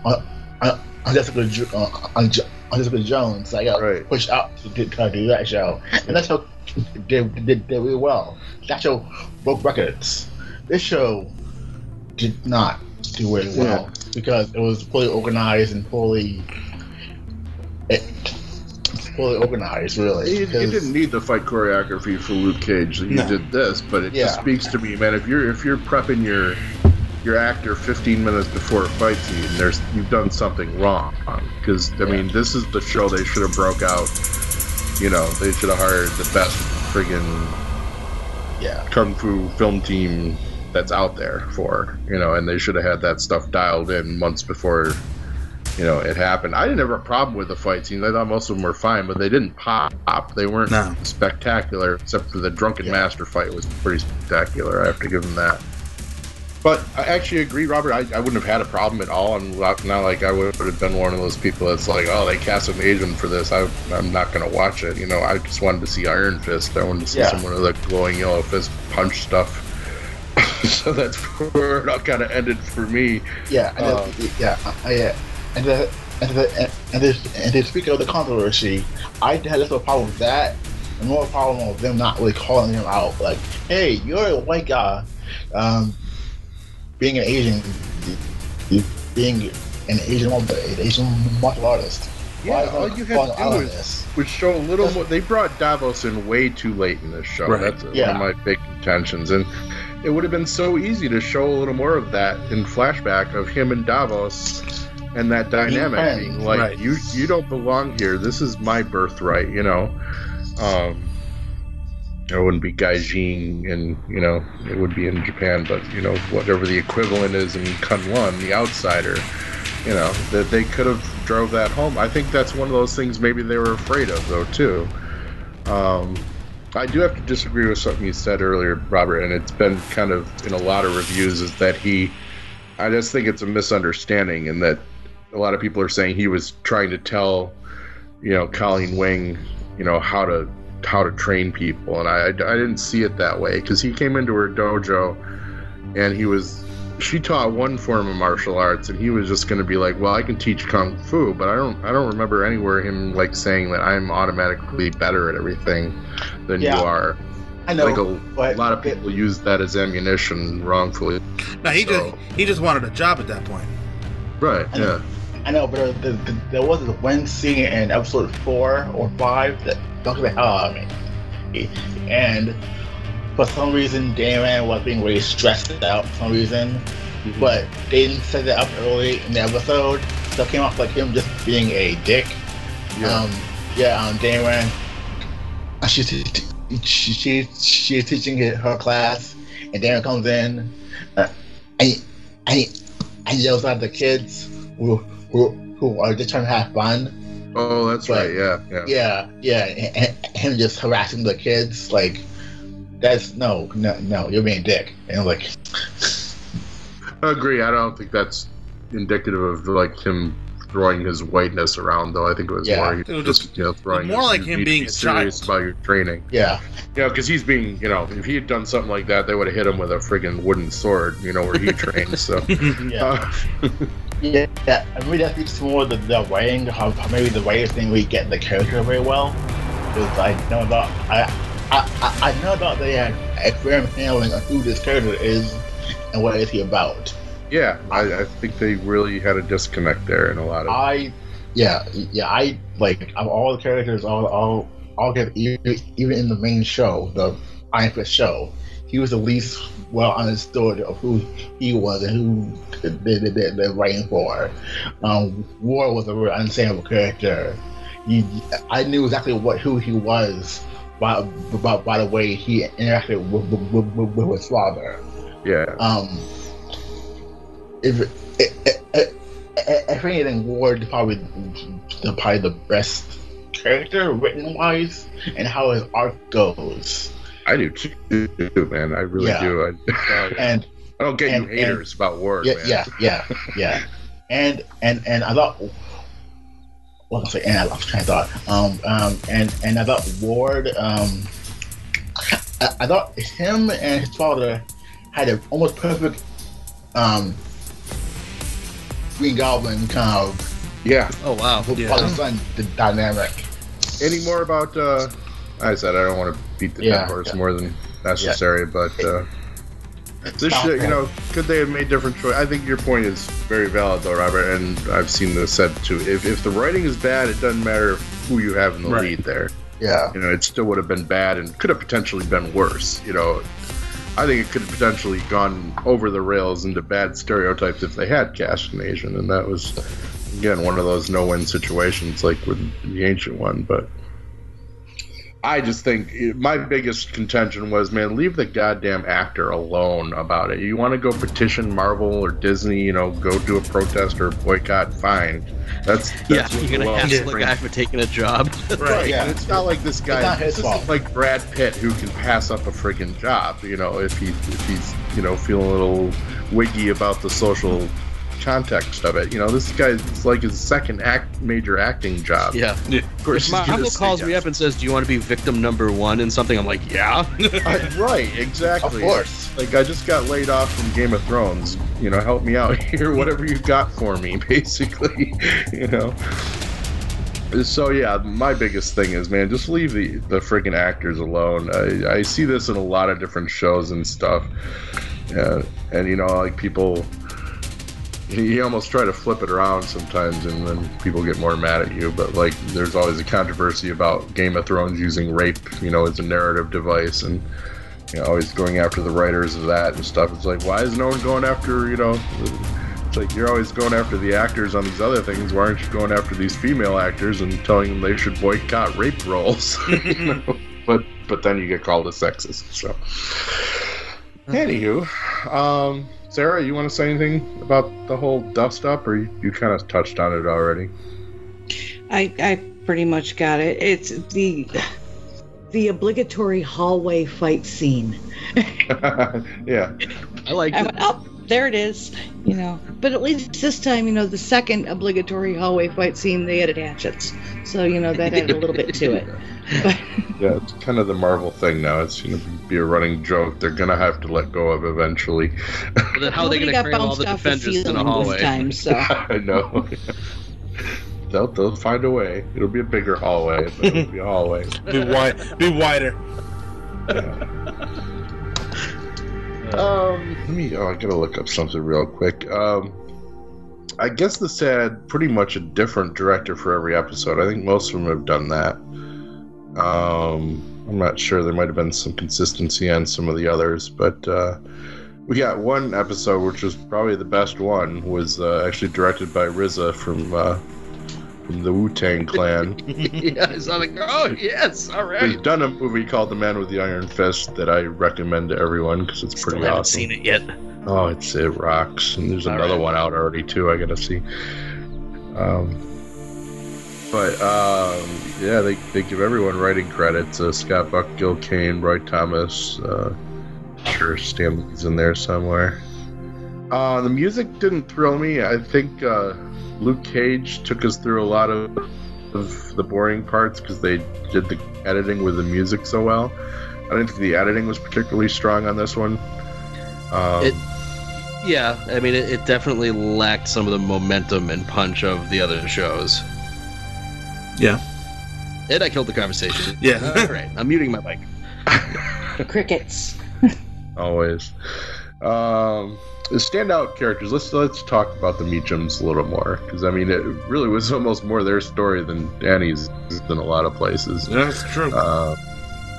on, on, on Jessica Jo- uh, on, on Jessica Jones. I got Right. pushed out to do, to do that show, and that show did, did, did really well. That show broke records. This show did not do very well because it was fully organized and fully it, fully organized. Really, You, you because- didn't need the fight choreography for Luke Cage. You No. did this, but it just speaks to me, man. If you're if you're prepping your your actor 15 minutes before a fight scene, there's you've done something wrong. Because I mean, this is the show they should have broke out. You know, they should have hired the best friggin' yeah. kung fu film team that's out there for. You know, and they should have had that stuff dialed in months before. You know, it happened. I didn't have a problem with the fight scenes. I thought most of them were fine, but they didn't pop. They weren't No. spectacular, except for the drunken Yeah. master fight was pretty spectacular. I have to give them that. But I actually agree, Robert. I, I wouldn't have had a problem at all. I'm not, not like I would have been one of those people that's like, oh, they cast an Asian for this. I, I'm not going to watch it. You know, I just wanted to see Iron Fist. I wanted to see Yeah. someone with a glowing yellow fist punch stuff. so that's where it all kind of ended for me. Yeah, and Uh, yeah, yeah, and the, and the, and then, and then speaking of the controversy, I had less of a problem with that, and more problem with them not really calling him out. Like, hey, you're a white guy, um, being an Asian, being an Asian, an Asian martial artist. Yeah, all you calling had to do on is this? would show a little more. They brought Davos in way too late in this show. Right. That's Yeah. one of my big contentions, and it would have been so easy to show a little more of that in flashback of him and Davos and that dynamic being like, right. you you don't belong here. This is my birthright. You know. Um, it wouldn't be Gaijin, and you know it would be in Japan, but you know whatever the equivalent is in Kunlun, the outsider, you know that they could have drove that home. I think that's one of those things maybe they were afraid of though too. Um, I do have to disagree with something you said earlier, Robert, and it's been kind of in a lot of reviews is that he. I just think it's a misunderstanding, and that a lot of people are saying he was trying to tell, you know, Colleen Wing, you know, how to how to train people, and I I, I didn't see it that way because he came into her dojo, and he was she taught one form of martial arts, and he was just going to be like, well, I can teach kung fu, but I don't I don't remember anywhere him like saying that I'm automatically better at everything than Yeah. you are. I I know, think a, but a lot of people use that as ammunition wrongfully. No, he So- just he just wanted a job at that point. Right. I. Yeah. I know, but there, was this one scene in episode four or five that knocked the hell out of me. And for some reason, Damon was being really stressed out for some reason. But they didn't set that up early in the episode, so it came off like him just being a dick. Yeah. Um, yeah, um, Damon. uh, She's she, she she's teaching her class, and Darren comes in, uh, and and and yells at the kids who who, who are just trying to have fun. oh, that's but- right. Yeah. Yeah. Yeah, yeah, and, and him just harassing the kids like that's no, no, no, you're being a dick. And like, I agree. I don't think that's indicative of like him throwing his whiteness around, though. I think it was Yeah. more It was just, just- you know throwing. more his- like him need to being serious child. about your training. yeah, You know, because he's being, you know, if he had done something like that, they would have hit him with a friggin' wooden sword, you know, where he trains. So, yeah, uh, yeah, yeah. I mean, that speaks more the the writing, how, how maybe the writers didn't really get the character very well. Because I know about I, I I I know about they had uh, a firm handling on who this character is and what is he about. yeah, I, I think they really had a disconnect there in a lot of. I, yeah, yeah, I like of all the characters, all, all, all get even, even in the main show, the Iron Fist show, he was the least well understood of who he was and who they, they're writing for. Um, Ward was a very understandable character. You, I knew exactly what who he was by, by, by the way he interacted with, with, with, with his father. Yeah. Um, if if, if, if anything, Ward is probably probably the best character written wise and how his arc goes. I do too, man. I really Yeah. do. I, And I don't get and- you haters about Ward, yeah, man. yeah, yeah, yeah. And and and I thought, well, I say, and I lost train of thought. Um, um, and and I thought Ward, um, I, I thought him and his father had an almost perfect, um, Green Goblin kind of Yeah. Oh wow. father son dynamic. Any more about? uh I said I don't want to beat the Yeah, dead horse yeah. more than necessary, but uh this Stop shit, you know, could they have made different choices? I think your point is very valid, though, Robert, and I've seen this said too. If if the writing is bad, it doesn't matter who you have in the Right. lead there. Yeah, You know, it still would have been bad and could have potentially been worse. You know, I think it could have potentially gone over the rails into bad stereotypes if they had cast an Asian, and that was again one of those no-win situations like with the ancient one. But I just think it- my biggest contention was, man, leave the goddamn actor alone about it. You want to go petition Marvel or Disney, you know, go do a protest or a boycott, fine. That's, that's Yeah, you're gonna law hassle the brings guy for taking a job. Right, Yeah. and it's not like this guy. It's not his this fault. isn't like Brad Pitt who can pass up a freaking job. You know, if he if he's you know feeling a little wiggy about the social context of it. You know, this guy it's like his second act major acting job. yeah. of course. If he's gonna Marvel calls me yes. up and says, "Do you want to be victim number one in something?" I'm like, "Yeah." I- right, exactly. Of course. Like I just got laid off from Game of Thrones. You know, help me out here. Whatever you've got for me, basically. You know. So yeah, my biggest thing is, man, just leave the the freaking actors alone. I, I see this in a lot of different shows and stuff. Yeah, and you know, like people, you almost try to flip it around sometimes, and then people get more mad at you. But like, there's always a controversy about Game of Thrones using rape, you know, as a narrative device, and you know, always going after the writers of that and stuff. It's like, why is no one going after, you know? It's like you're always going after the actors on these other things. Why aren't you going after these female actors and telling them they should boycott rape roles? You know? But but then you get called a sexist. So, anywho, um, Sara, you want to say anything about the whole dust up, or you, you kind of touched on it already? I, I pretty much got it. It's the the obligatory hallway fight scene. yeah, I like I it. went, oh, there it is. You know, but at least this time, you know, the second obligatory hallway fight scene, they added hatchets, so you know that added a little bit to it. But yeah, it's kind of the Marvel thing now. It's going to be a running joke. They're going to have to let go of eventually. But then how are they going to got cram all bounced the off the defenders in a hallway? time, so I know. they'll, they'll find a way. It'll be a bigger hallway. But it'll be a hallway. Be wide, be wider. Um, let me. Oh, I gotta look up something real quick. Um, I guess this had pretty much a different director for every episode. I think most of them have done that. Um, I'm not sure. There might have been some consistency on some of the others, but uh, we got one episode which was probably the best one. Was uh, actually directed by RZA from uh, from the Wu Tang Clan. yeah, so I'm like, oh yes, all right. He's right. done a movie called The Man with the Iron Fist that I recommend to everyone because it's pretty Still haven't seen it yet. Oh, it's it rocks, and there's All another right. one out already too. I gotta see. Um, but um, yeah, they, they give everyone writing credits: uh, Scott Buck, Gil Kane, Roy Thomas. Uh, sure, Stan Lee's in there somewhere. Uh, the music didn't thrill me. I think uh, Luke Cage took us through a lot of of the boring parts because they did the editing with the music so well. I didn't think the editing was particularly strong on this one. Um, It- Yeah, I mean, it, it definitely lacked some of the momentum and punch of the other shows. Yeah. And I killed the conversation. Yeah. All right, I'm muting my mic. The crickets. always. Um, the standout characters. Let's let's talk about the Meachums a little more because I mean it really was almost more their story than Danny's in a lot of places. That's true. Uh,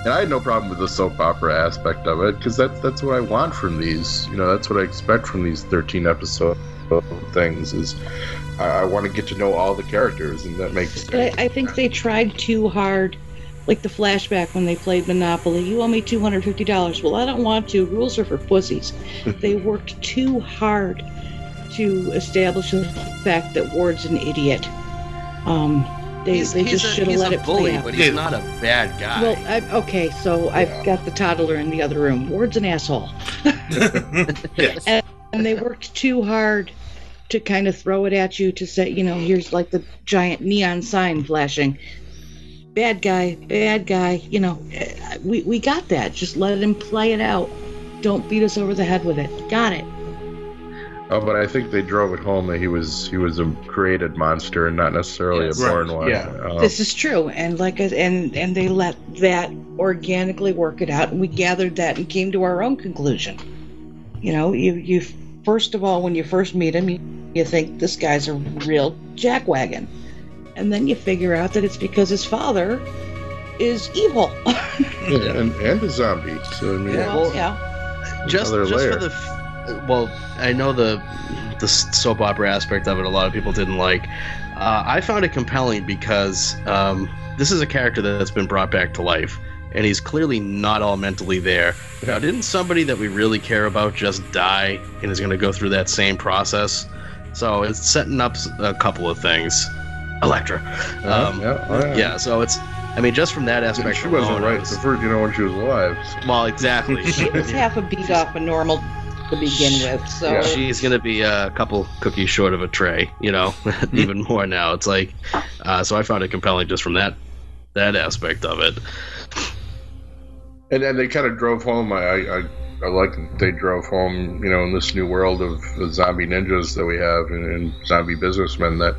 And I had no problem with the soap opera aspect of it because that's that's what I want from these. You know, that's what I expect from these 13 episode things. Is I, I want to get to know all the characters, and that makes. But I, I think they tried too hard. Like the flashback when they played Monopoly. You owe me $250. Well, I don't want to. Rules are for pussies. they worked too hard to establish the fact that Ward's an idiot. Um, they, he's, they he's just should have let a it bully, play out. but he's not a bad guy. Well, I, okay, so Yeah. I've got the toddler in the other room. Ward's an asshole. yes. And, and they worked too hard to kind of throw it at you to say, you know, here's like the giant neon sign flashing. Bad guy, bad guy, you know, we, we got that. Just let him play it out. Don't beat us over the head with it. Got it. Oh, but I think they drove it home that he was he was a created monster and not necessarily Yes. a born Right, one. yeah. Um, this is true. And like, I, and, and they let that organically work it out. And we gathered that and came to our own conclusion. You know, you, you, first of all, when you first meet him, you, you think this guy's a real jackwagon. And then you figure out that it's because his father is evil. yeah, and and a zombie. So I mean, Yeah. well, well- yeah. just just layer. for the f- well i know the the soap opera aspect of it a lot of people didn't like uh, i found it compelling because um, this is a character that's been brought back to life and he's clearly not all mentally there now didn't somebody that we really care about just die and is going to go through that same process so it's setting up a couple of things Elektra Uh, um, yeah, oh, yeah. yeah so it's i mean just from that aspect she wasn't alone, right was- the first, you know, when she was alive. well exactly She was half a beat off a normal to begin with. So Yeah. she's gonna be a couple cookies short of a tray you know even more now it's like uh, so i found it compelling just from that that aspect of it And and they kind of drove home. I, I I like that they drove home. You know, in this new world of the zombie ninjas that we have and, and zombie businessmen, that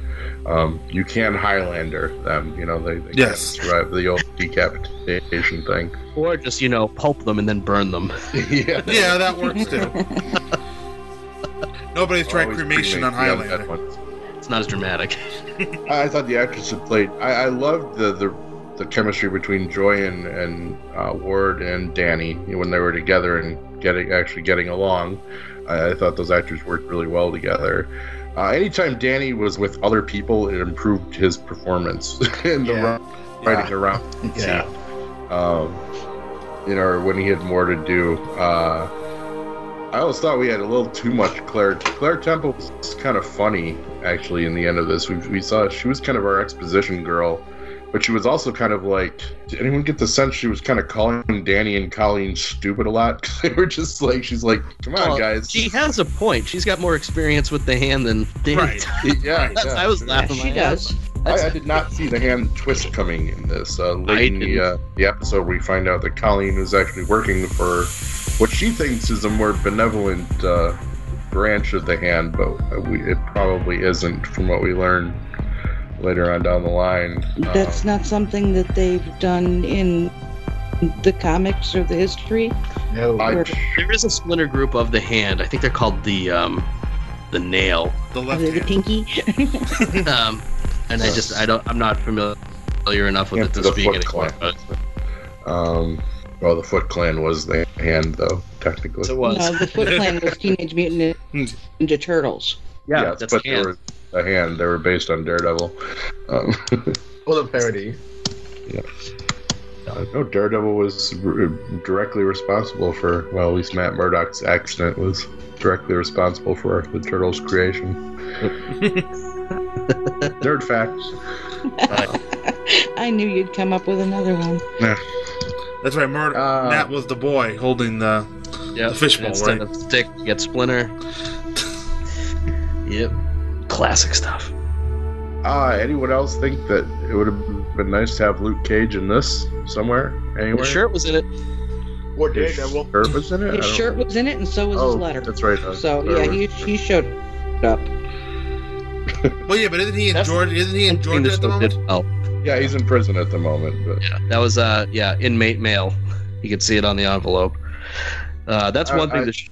um, you can Highlander them. You know, they, they Yes. can't survive the old decapitation thing. or just you know pulp them and then burn them yeah, Yeah, that works too. Nobody's tried Always cremation on cremate Highlander. it's not as dramatic I, I thought the actress had played. I, I loved the, the the chemistry between Joy and and uh, Ward and Danny when they were together and getting actually getting along. I, I thought those actors worked really well together. Uh, anytime Danny was with other people, it improved his performance in the Yeah. ri- writing around. Yeah. Um, you know, when he had more to do. Uh, I always thought we had a little too much Claire. Claire Temple was kind of funny, actually, in the end of this. We, we saw she was kind of our exposition girl, but she was also kind of like. Did anyone get the sense she was kind of calling Danny and Colleen stupid a lot? 'Cause they were just like, she's like, come on, Well, guys. she has a point she's got more experience with the hand than Danny Right. yeah, yeah. i was yeah, laughing she does. I, I did not see the hand twist coming in this. Uh, late I in the, uh, the episode, we find out that Colleen is actually working for what she thinks is a more benevolent uh, branch of the hand, but uh, we, it probably isn't from what we learn later on down the line. Uh, That's not something that they've done in the comics or the history. No. I, there is a splinter group of the hand i think they're called the um the nail The Are left they the hand. pinky? um and i just i don't i'm not familiar enough with Yeah, it to the speak Foot anymore Clan. but um, well, the Foot Clan was the hand, though, technically. it was no, the Foot Clan was Teenage Mutant Ninja Turtles. yeah Yes, that's but hand. they were a hand. They were based on Daredevil. Um, Well, the parody. Uh, no, Daredevil was r- directly responsible for, well, at least Matt Murdock's accident was directly responsible for the Turtles' creation. Nerd facts. I knew you'd come up with another one. Yeah. That's right. Mur- Uh, Matt was the boy holding the. Yep. The fishbowl, Instead of stick, you get splinter. yep. Classic stuff. Uh, anyone else think that it would have been nice to have Luke Cage in this somewhere? Anywhere? The shirt was in it. Or His Daredevil. shirt was in it? His don't- shirt was in it, and so was Oh, his letter. that's right. uh, So yeah, he he showed up. Well, yeah, but isn't he in That's Georgia? Isn't he in Georgia at the moment? did well. Yeah, he's in prison at the moment. But Yeah, that was uh yeah inmate mail. You could see it on the envelope. Uh, that's I- one thing I- the show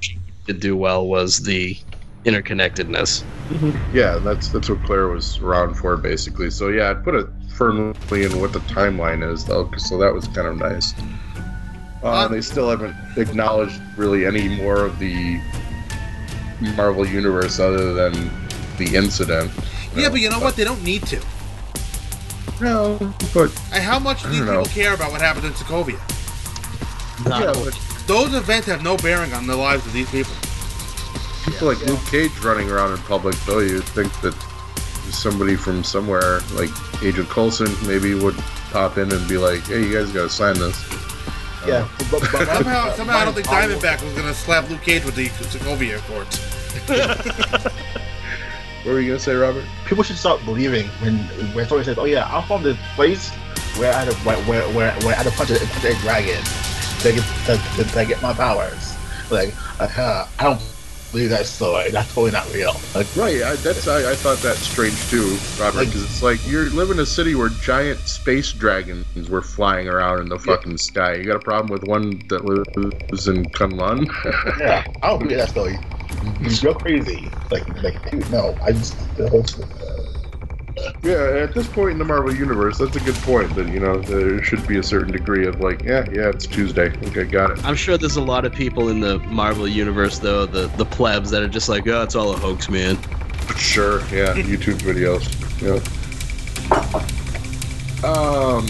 did do well was the interconnectedness. yeah, that's that's what Claire was around for, basically. So yeah, I'd put it firmly in what the timeline is, though, so that was kind of nice. Uh, they still haven't acknowledged really any more of the Marvel universe other than the incident. Yeah, but you know what? They don't need to. No, but And how much do these don't people know. care about what happened in Sokovia? Not yeah, but Those events have no bearing on the lives of these people. People like Luke Cage running around in public, though, you'd think that somebody from somewhere, like Agent Coulson, maybe would pop in and be like, "Hey, you guys got to sign this." Yeah, but, but, but Somehow, somehow, I don't think Diamondback was going to slap Luke Cage with the Sokovia Accords. What were you gonna say, Robert? people should start believing when when somebody says, "Oh yeah, I'm from this place where I had to where where where, where I had to punch a, punch a dragon to get to, to, to get my powers." Like, uh, I don't believe that story. That's totally not real. Like, Right, I, that's I, I thought that strange too, Robert, Like- because it's like you live in a city where giant space dragons were flying around in the fucking sky. You got a problem with one that lives in Kunlun? yeah, I don't believe that story. You're crazy. Like, like, dude, no. I just the whole. Yeah, at this point in the Marvel universe, that's a good point. That you know there should be a certain degree of like, yeah, yeah, it's Tuesday. Okay, got it. I'm sure there's a lot of people in the Marvel universe, though, the the plebs that are just like, oh, it's all a hoax, man. Sure, yeah, YouTube videos. Yeah. Um,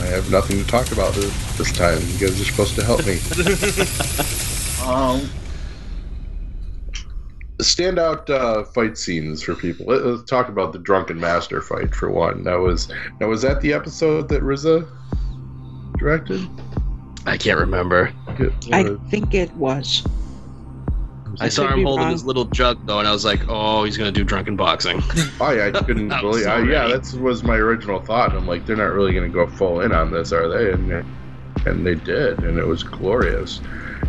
I have nothing to talk about this, this time. You guys are supposed to help me. Um, standout uh, fight scenes for people. Let, us talk about the drunken master fight for one. That was now was that the episode that RZA directed? I can't remember. I think it was. I saw him holding wrong. his little jug though, and I was like, oh, he's gonna do drunken boxing. oh yeah, I couldn't That believe. so I, yeah, that was my original thought. I'm like, they're not really going to go full in on this, are they? And and they did, and it was glorious.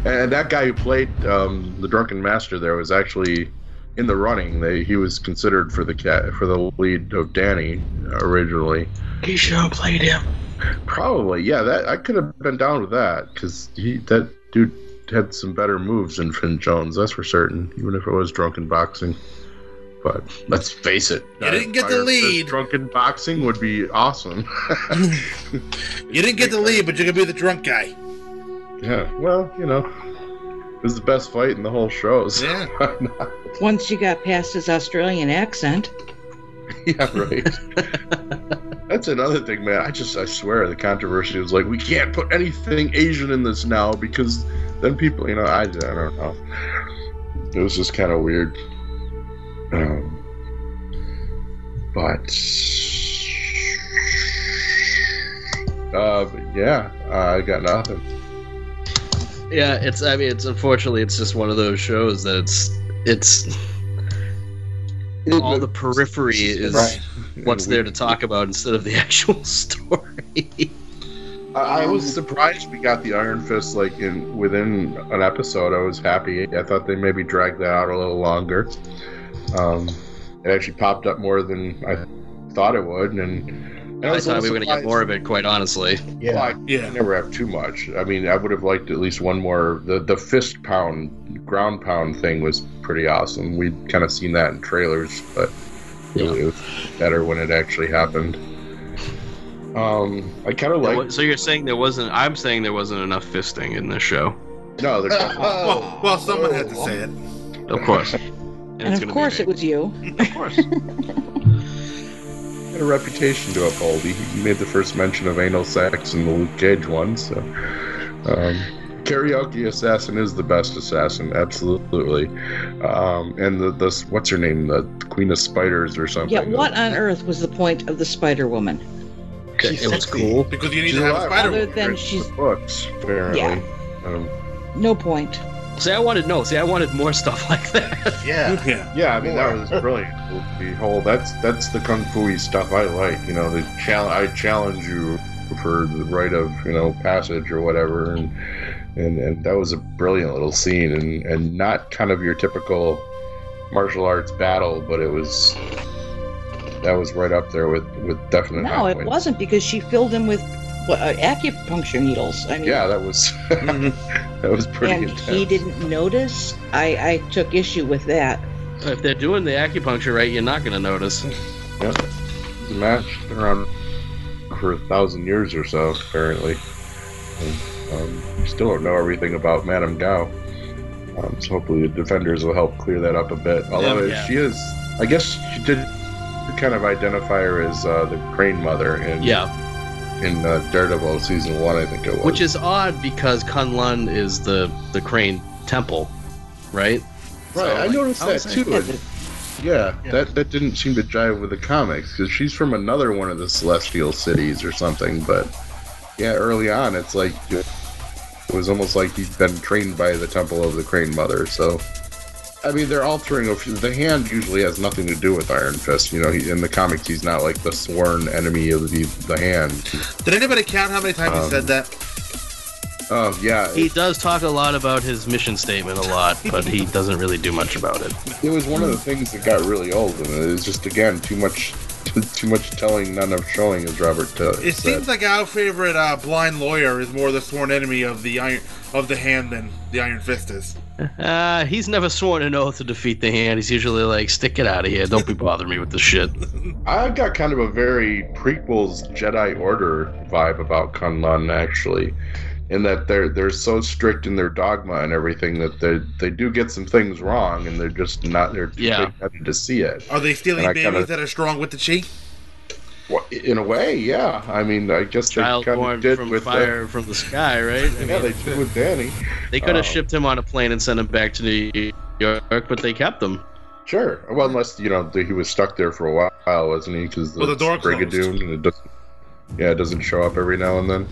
And that guy who played um, the drunken master there was actually in the running. They, he was considered for the cat for the lead of Danny originally. he should have played him. Probably, yeah. That I could have been down with that because he that dude had some better moves than Finn Jones. That's for certain. Even if it was drunken boxing, but let's face it, You didn't get the lead. Drunken boxing would be awesome. You didn't get the lead, but you're going to be the drunk guy. Yeah. Well, you know, it was the best fight in the whole show. So Yeah. Once you got past his Australian accent. yeah, right. That's another thing, man. I just, I swear, the controversy was like, we can't put anything Asian in this now because then people, you know, I, I don't know. It was just kind of weird. Um, but, uh, but yeah, I got nothing. Yeah, it's. I mean, it's unfortunately, it's just one of those shows that it's it's all the periphery is Right. what's there to talk about instead of the actual story. I, I was surprised we got the Iron Fist like in within an episode. I was happy. I thought they maybe dragged that out a little longer. Um, it actually popped up more than I thought it would, and, and I was thought we were gonna get more of it, quite honestly. Yeah. Well, I Yeah. never have too much. I mean, I would have liked at least one more. The the fist pound, ground pound thing was pretty awesome. We'd kind of seen that in trailers, but it, Yeah. it was better when it actually happened. Um, I kind of like. so you're saying there wasn't? I'm saying there wasn't enough fisting in this show. No, there's Well, well, someone had to say it. Of course. And, of course it was you. Of course. had a reputation to uphold. He, he made the first mention of anal sex in the Luke Cage one, so. Um, karaoke assassin is the best assassin, absolutely. Um, and the this what's her name, the Queen of Spiders or something. Yeah, what on earth was the point of the Spider Woman? okay, it was cool. Because you need She's to have a alive. spider. Other woman. than she's the books apparently. Yeah. Um, no point. See, I wanted no. See, I wanted more stuff like that. Yeah. Yeah. yeah, I mean that was brilliant. The whole that's that's the kung fu stuff I like. You know, the challenge. I challenge you for the right of you know passage or whatever, and and and that was a brilliant little scene, and and not kind of your typical martial arts battle, but it was that was right up there with with definite. No, it wasn't because she filled him with what, uh, acupuncture needles. I mean, Yeah, that was that was pretty and intense. he didn't notice. I, I took issue with that. if they're doing the acupuncture right, you're not gonna notice. Yeah. The match been around for a thousand years or so, apparently. Um, we still don't know everything about Madame Gao. Um, so hopefully the defenders will help clear that up a bit. Although Yeah. she is, I guess she did kind of identify her as uh, the Crane Mother And Yeah, in uh, Daredevil season one, I think it was. which is odd because Kunlun is the the Crane Temple, right? right. So, I like, noticed I that was too. like, and- yeah, Yeah. that that didn't seem to jive with the comics because she's from another one of the Celestial cities or something. But yeah, early on, it's like it was almost like he'd been trained by the Temple of the Crane Mother. So, I mean, they're altering. a few- The hand usually has nothing to do with Iron Fist. You know, he, in the comics, he's not like the sworn enemy of the the hand. Did anybody count how many times Um, he said that? Oh yeah, He does talk a lot about his mission statement a lot, but he doesn't really do much about it. it was one of the things that got really old, and it was just again too much. Too much telling, none of showing, as Robert uh, It said. seems like our favorite uh, blind lawyer is more the sworn enemy of the iron of the hand than the Iron Fist is. Uh, he's never sworn an oath to defeat the hand. He's usually like, stick it out of here. Don't be bothering me with this shit. I've got kind of a very prequels Jedi Order vibe about Kunlun actually, in that they're they're so strict in their dogma and everything that they they do get some things wrong and they're just not they're too Yeah. big-headed to see it. Are they stealing babies kinda- that are strong with the chi? Well, in a way, yeah. I mean, I guess they Child kind born of did from with fire from the sky, right? I yeah, mean, they did with Danny. they could have Oh. shipped him on a plane and sent him back to New York, but they kept him. Sure. Well, unless you know he was stuck there for a while, wasn't he? Because Well, the door closed. Brigadoon and it doesn't. Yeah, it doesn't show up every now and then,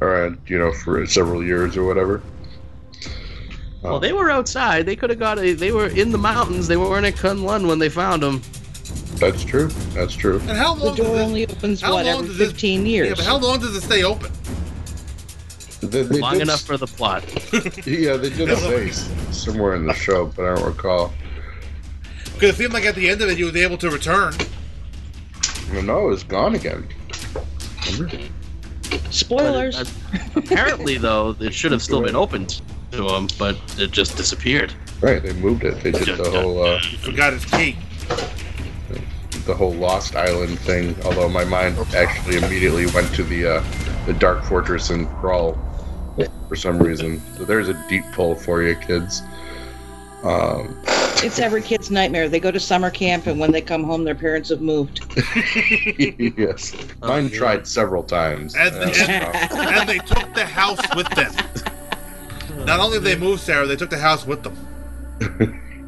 or uh, you know, for several years or whatever. Well, Oh. they were outside. They could have got a. They were in the mountains. They weren't at Kunlun when they found him. That's true. That's true. And how long The door this, only opens, how what, long every this- 15 years? Yeah, but how long does it stay open? They, they Long did enough s- for the plot. Yeah, they did say s- somewhere in the show, but I don't recall. Because it seemed like at the end of it, he was able to return. No, no, it's gone again. Spoilers. But it- apparently, though, it should have still been open to him, but it just disappeared. Right, they moved it. They did the whole uh, He forgot his key. The whole Lost Island thing. Although my mind actually immediately went to the uh, the Dark Fortress and Krull for some reason. So there's a deep pull for you, kids. Um, It's every kid's nightmare. They go to summer camp, and when they come home, their parents have moved. yes, mine yeah. tried several times. And, Uh, and, and they took the house with them. Not only did they move Sara, they took the house with them.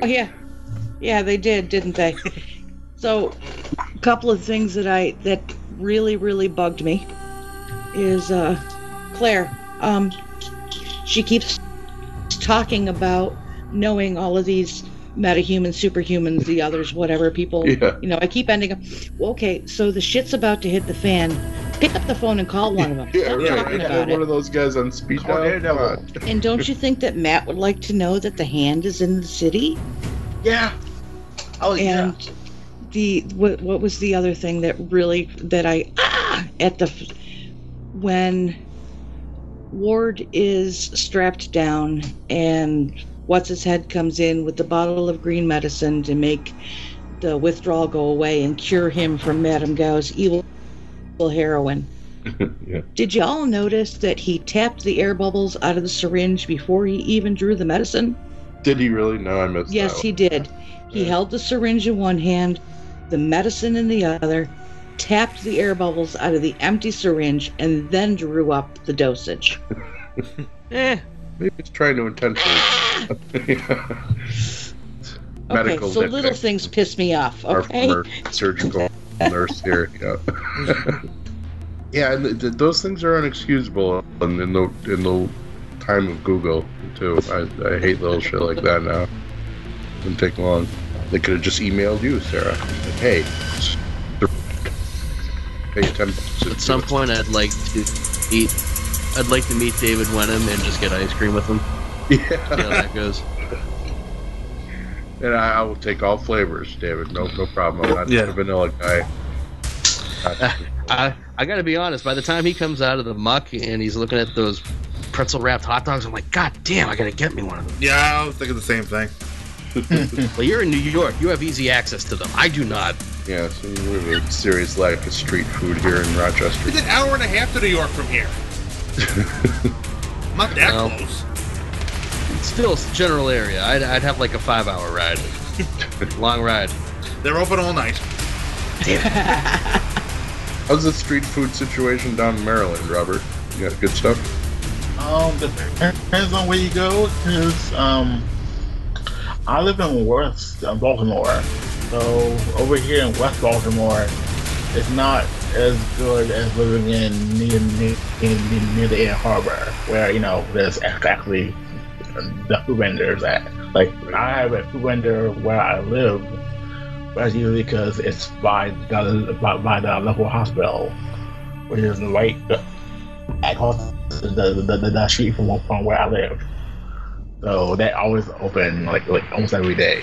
Oh yeah, yeah, they did, didn't they? so, a couple of things that I that really really bugged me is uh, Claire. Um, she keeps talking about knowing all of these metahumans, superhumans, the others, whatever people. Yeah. You know, I keep ending up. Well, okay, so the shit's about to hit the fan. Pick up the phone and call one of them. yeah, Stop right. talking You're about one it. of those guys on speed dial. Come Daredevil. on. And don't you think that Matt would like to know that the hand is in the city? Yeah. Oh yeah. The what, what was the other thing that really that I ah, at the when Ward is strapped down and what's his head comes in with the bottle of green medicine to make the withdrawal go away and cure him from Madame Gao's evil heroin. yeah. Did y'all notice that he tapped the air bubbles out of the syringe before he even drew the medicine? Did he really? No, I missed Yes, he did. He Yeah. held the syringe in one hand, the medicine in the other, tapped the air bubbles out of the empty syringe, and then drew up the dosage. Eh, Maybe he's trying to intentionally. Okay, Medical so little nitpick. things piss me off. our Okay, former surgical nurse here. Yeah, yeah, and th- th- those things are unexcusable in, in the in the time of Google too. I, I hate little shit like that now. It Didn't take long. They could have just emailed you, Sara. Like, hey, pay ten bucks. at some point, I'd like to eat. I'd like to meet David Wenham and just get ice cream with him. See how Yeah, that goes. and I, I will take all flavors, David. No, no problem. I'm not Yeah. a vanilla guy. Not- I I gotta be honest. By the time he comes out of the muck and he's looking at those pretzel wrapped hot dogs, I'm like, God damn! I gotta get me one of them. Yeah, I was thinking the same thing. Well, you're in New York. You have easy access to them. I do not. yeah, so we have a serious lack of street food here in Rochester. It's an hour and a half to New York from here. Not that Well. close. Still, it's general area. I'd, I'd have like a five hour ride. Long ride. They're open all night. How's the street food situation down in Maryland, Robert? You got good stuff? Um, depends on where you go. Cause um, I live in West uh, Baltimore, so over here in West Baltimore, it's not as good as living in near near, near, the Inner Harbor, where you know there's actually the food vendors at. Like I have a food vendor where I live, but that's usually because it's by the by, by the local hospital, which is right across the the, the, the street from from where I live. So that always open like like almost every day.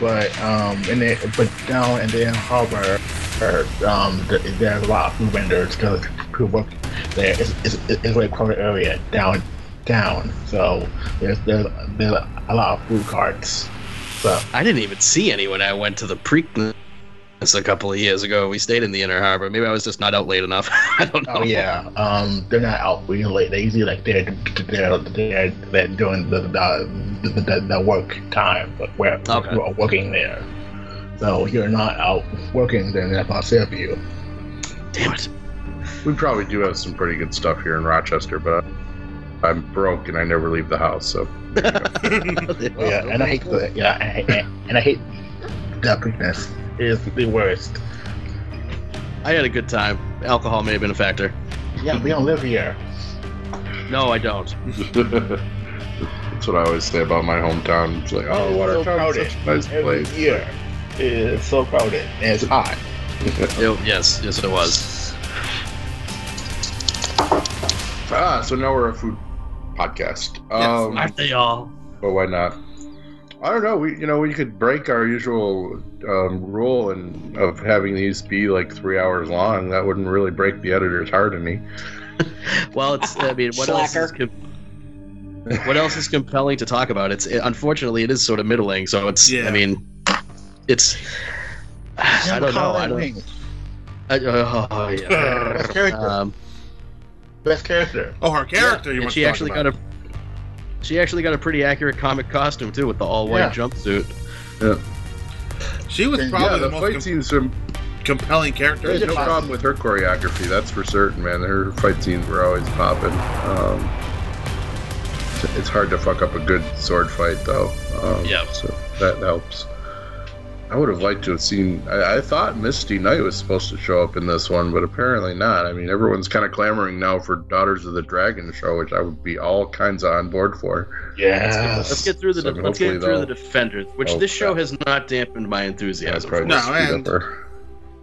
But um, and then but down in the Harbor, um, th- there's a lot of food vendors because people work there. It's, it's, it's very crowded area down down. So there's there's there's a lot of food carts. So I didn't even see any when I went to the Preakness a couple of years ago. We stayed in the Inner Harbor. Maybe I was just not out late enough. I don't know. Oh yeah, um, they're not out really late. They usually like they're they're they're, they're doing the the, the, the, the work time, but where Okay. we're working there. So if you're not out working, then that's not safe for you. Damn it. We probably do have some pretty good stuff here in Rochester, but I'm broke and I never leave the house, so yeah, and I hate the yeah, and I, and I hate the quickness. Is the worst. I had a good time. Alcohol may have been a factor. Yeah, we don't live here. No, I don't. that's what I always say about my hometown. It's like, oh, It's so Watertown's crowded. such a nice Every place. year it's so crowded and it's hot. It- yes, yes, it was. Ah, so now we're a food podcast. Um, Aren't they all? but why not? I don't know. We, you know, we could break our usual um, rule and of having these be like three hours long. That wouldn't really break the editor's heart any. Well, it's. I mean, what else is? Slacker. Com- what else is compelling to talk about? It's it, unfortunately it is sort of middling. So it's. Yeah. I mean, it's. I don't know. I don't. I, uh, oh, yeah. Best character. Um, Best character. Oh, her character. you and must she talk actually about. got a. She actually got a pretty accurate comic costume too, with the all white Yeah. jumpsuit. Yeah. She was Yeah, probably yeah, the, the most fight com- scenes. Are, compelling character. there's no the problem with her choreography. That's for certain, man. Her fight scenes were always popping. Um, it's hard to fuck up a good sword fight, though. Um, Yeah. So that helps. I would have liked to have seen. I, I thought Misty Knight was supposed to show up in this one, but apparently not. I mean, everyone's kind of clamoring now for Daughters of the Dragon show, which I would be all kinds of on board for. Yeah, Let's get through the So let's get through the they'll- defenders, which Oh, this show yeah. has not dampened my enthusiasm. probably No, just speed and- up her.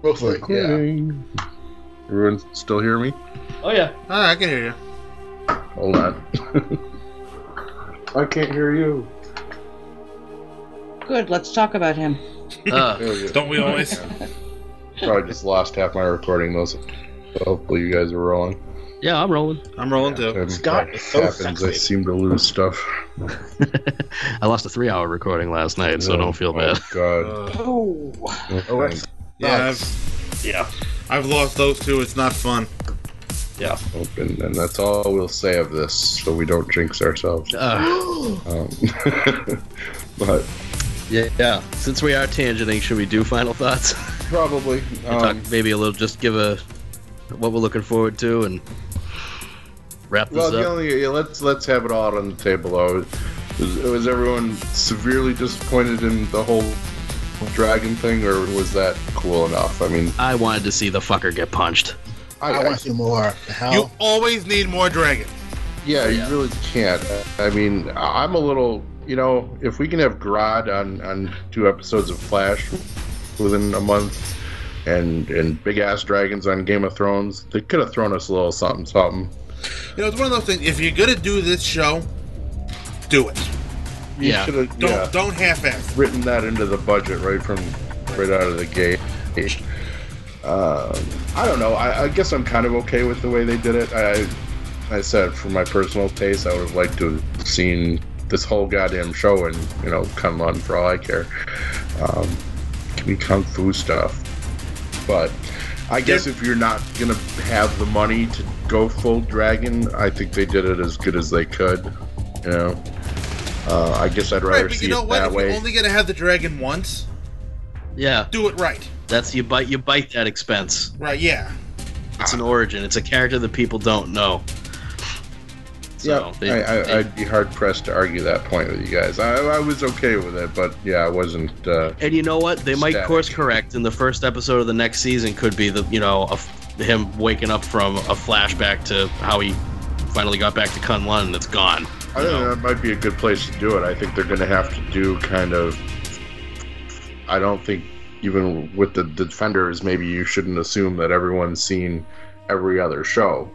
Mostly, yeah. Everyone still hear me? Oh yeah. Ah, I can hear you. Hold on. I can't hear you. Good. Let's talk about him. Uh, There we go. Don't we always? Probably just lost half my recording though, so hopefully you guys are rolling. yeah, I'm rolling. I'm rolling too. Scott that is so happens. I seem to lose stuff. I lost a three-hour recording last night, so Oh, don't feel oh, bad. God. Uh, Oh. Oh, yeah. I've, Yeah. I've lost those two. It's not fun. Yeah. Open, and that's all we'll say of this, so we don't jinx ourselves. Uh, Um, but yeah. Yeah. Since we are tangenting, should we do final thoughts? probably, And talk um, maybe a little, just give a what we're looking forward to, and wrap this up. well, the up. only, yeah, let's let's have it all out on the table though. Was, was everyone severely disappointed in the whole dragon thing, or was that cool enough? I mean, I wanted to see the fucker get punched. I, I, want to see more. Hell? You always need more dragons. Yeah, Yeah. you really can't. I mean, I'm a little, you know, if we can have Grodd on on two episodes of Flash within a month, and and big ass dragons on Game of Thrones, they could have thrown us a little something, something. You know, it's one of those things. If you're gonna do this show, do it. You Yeah. Don't yeah, don't half-ass. written that into the budget right from right out of the gate. Um, I don't know. I, I guess I'm kind of okay with the way they did it. I, I said for my personal taste, I would have liked to have seen this whole goddamn show and you know Kunlun for all I care. Um, give me kung fu stuff, but I guess if you're not gonna have the money to go full dragon, I think they did it as good as they could. You know, uh, I guess I'd rather Right, but see you know it what? that If way. you're only gonna have the dragon once, Yeah, do it right. that's you bite you bite that expense. Right? Yeah. It's an origin. It's a character that people don't know. Yeah, So they- I, I'd be hard pressed to argue that point with you guys. I, I was okay with it, but yeah, I wasn't. Uh, And you know what? They might course correct, and the first episode of the next season could be the you know a him waking up from a flashback to how he finally got back to Kunlun and it's gone. I think know? that might be a good place to do it. I think they're going to have to do kind of. I don't think even with the defenders, maybe you shouldn't assume that everyone's seen every other show.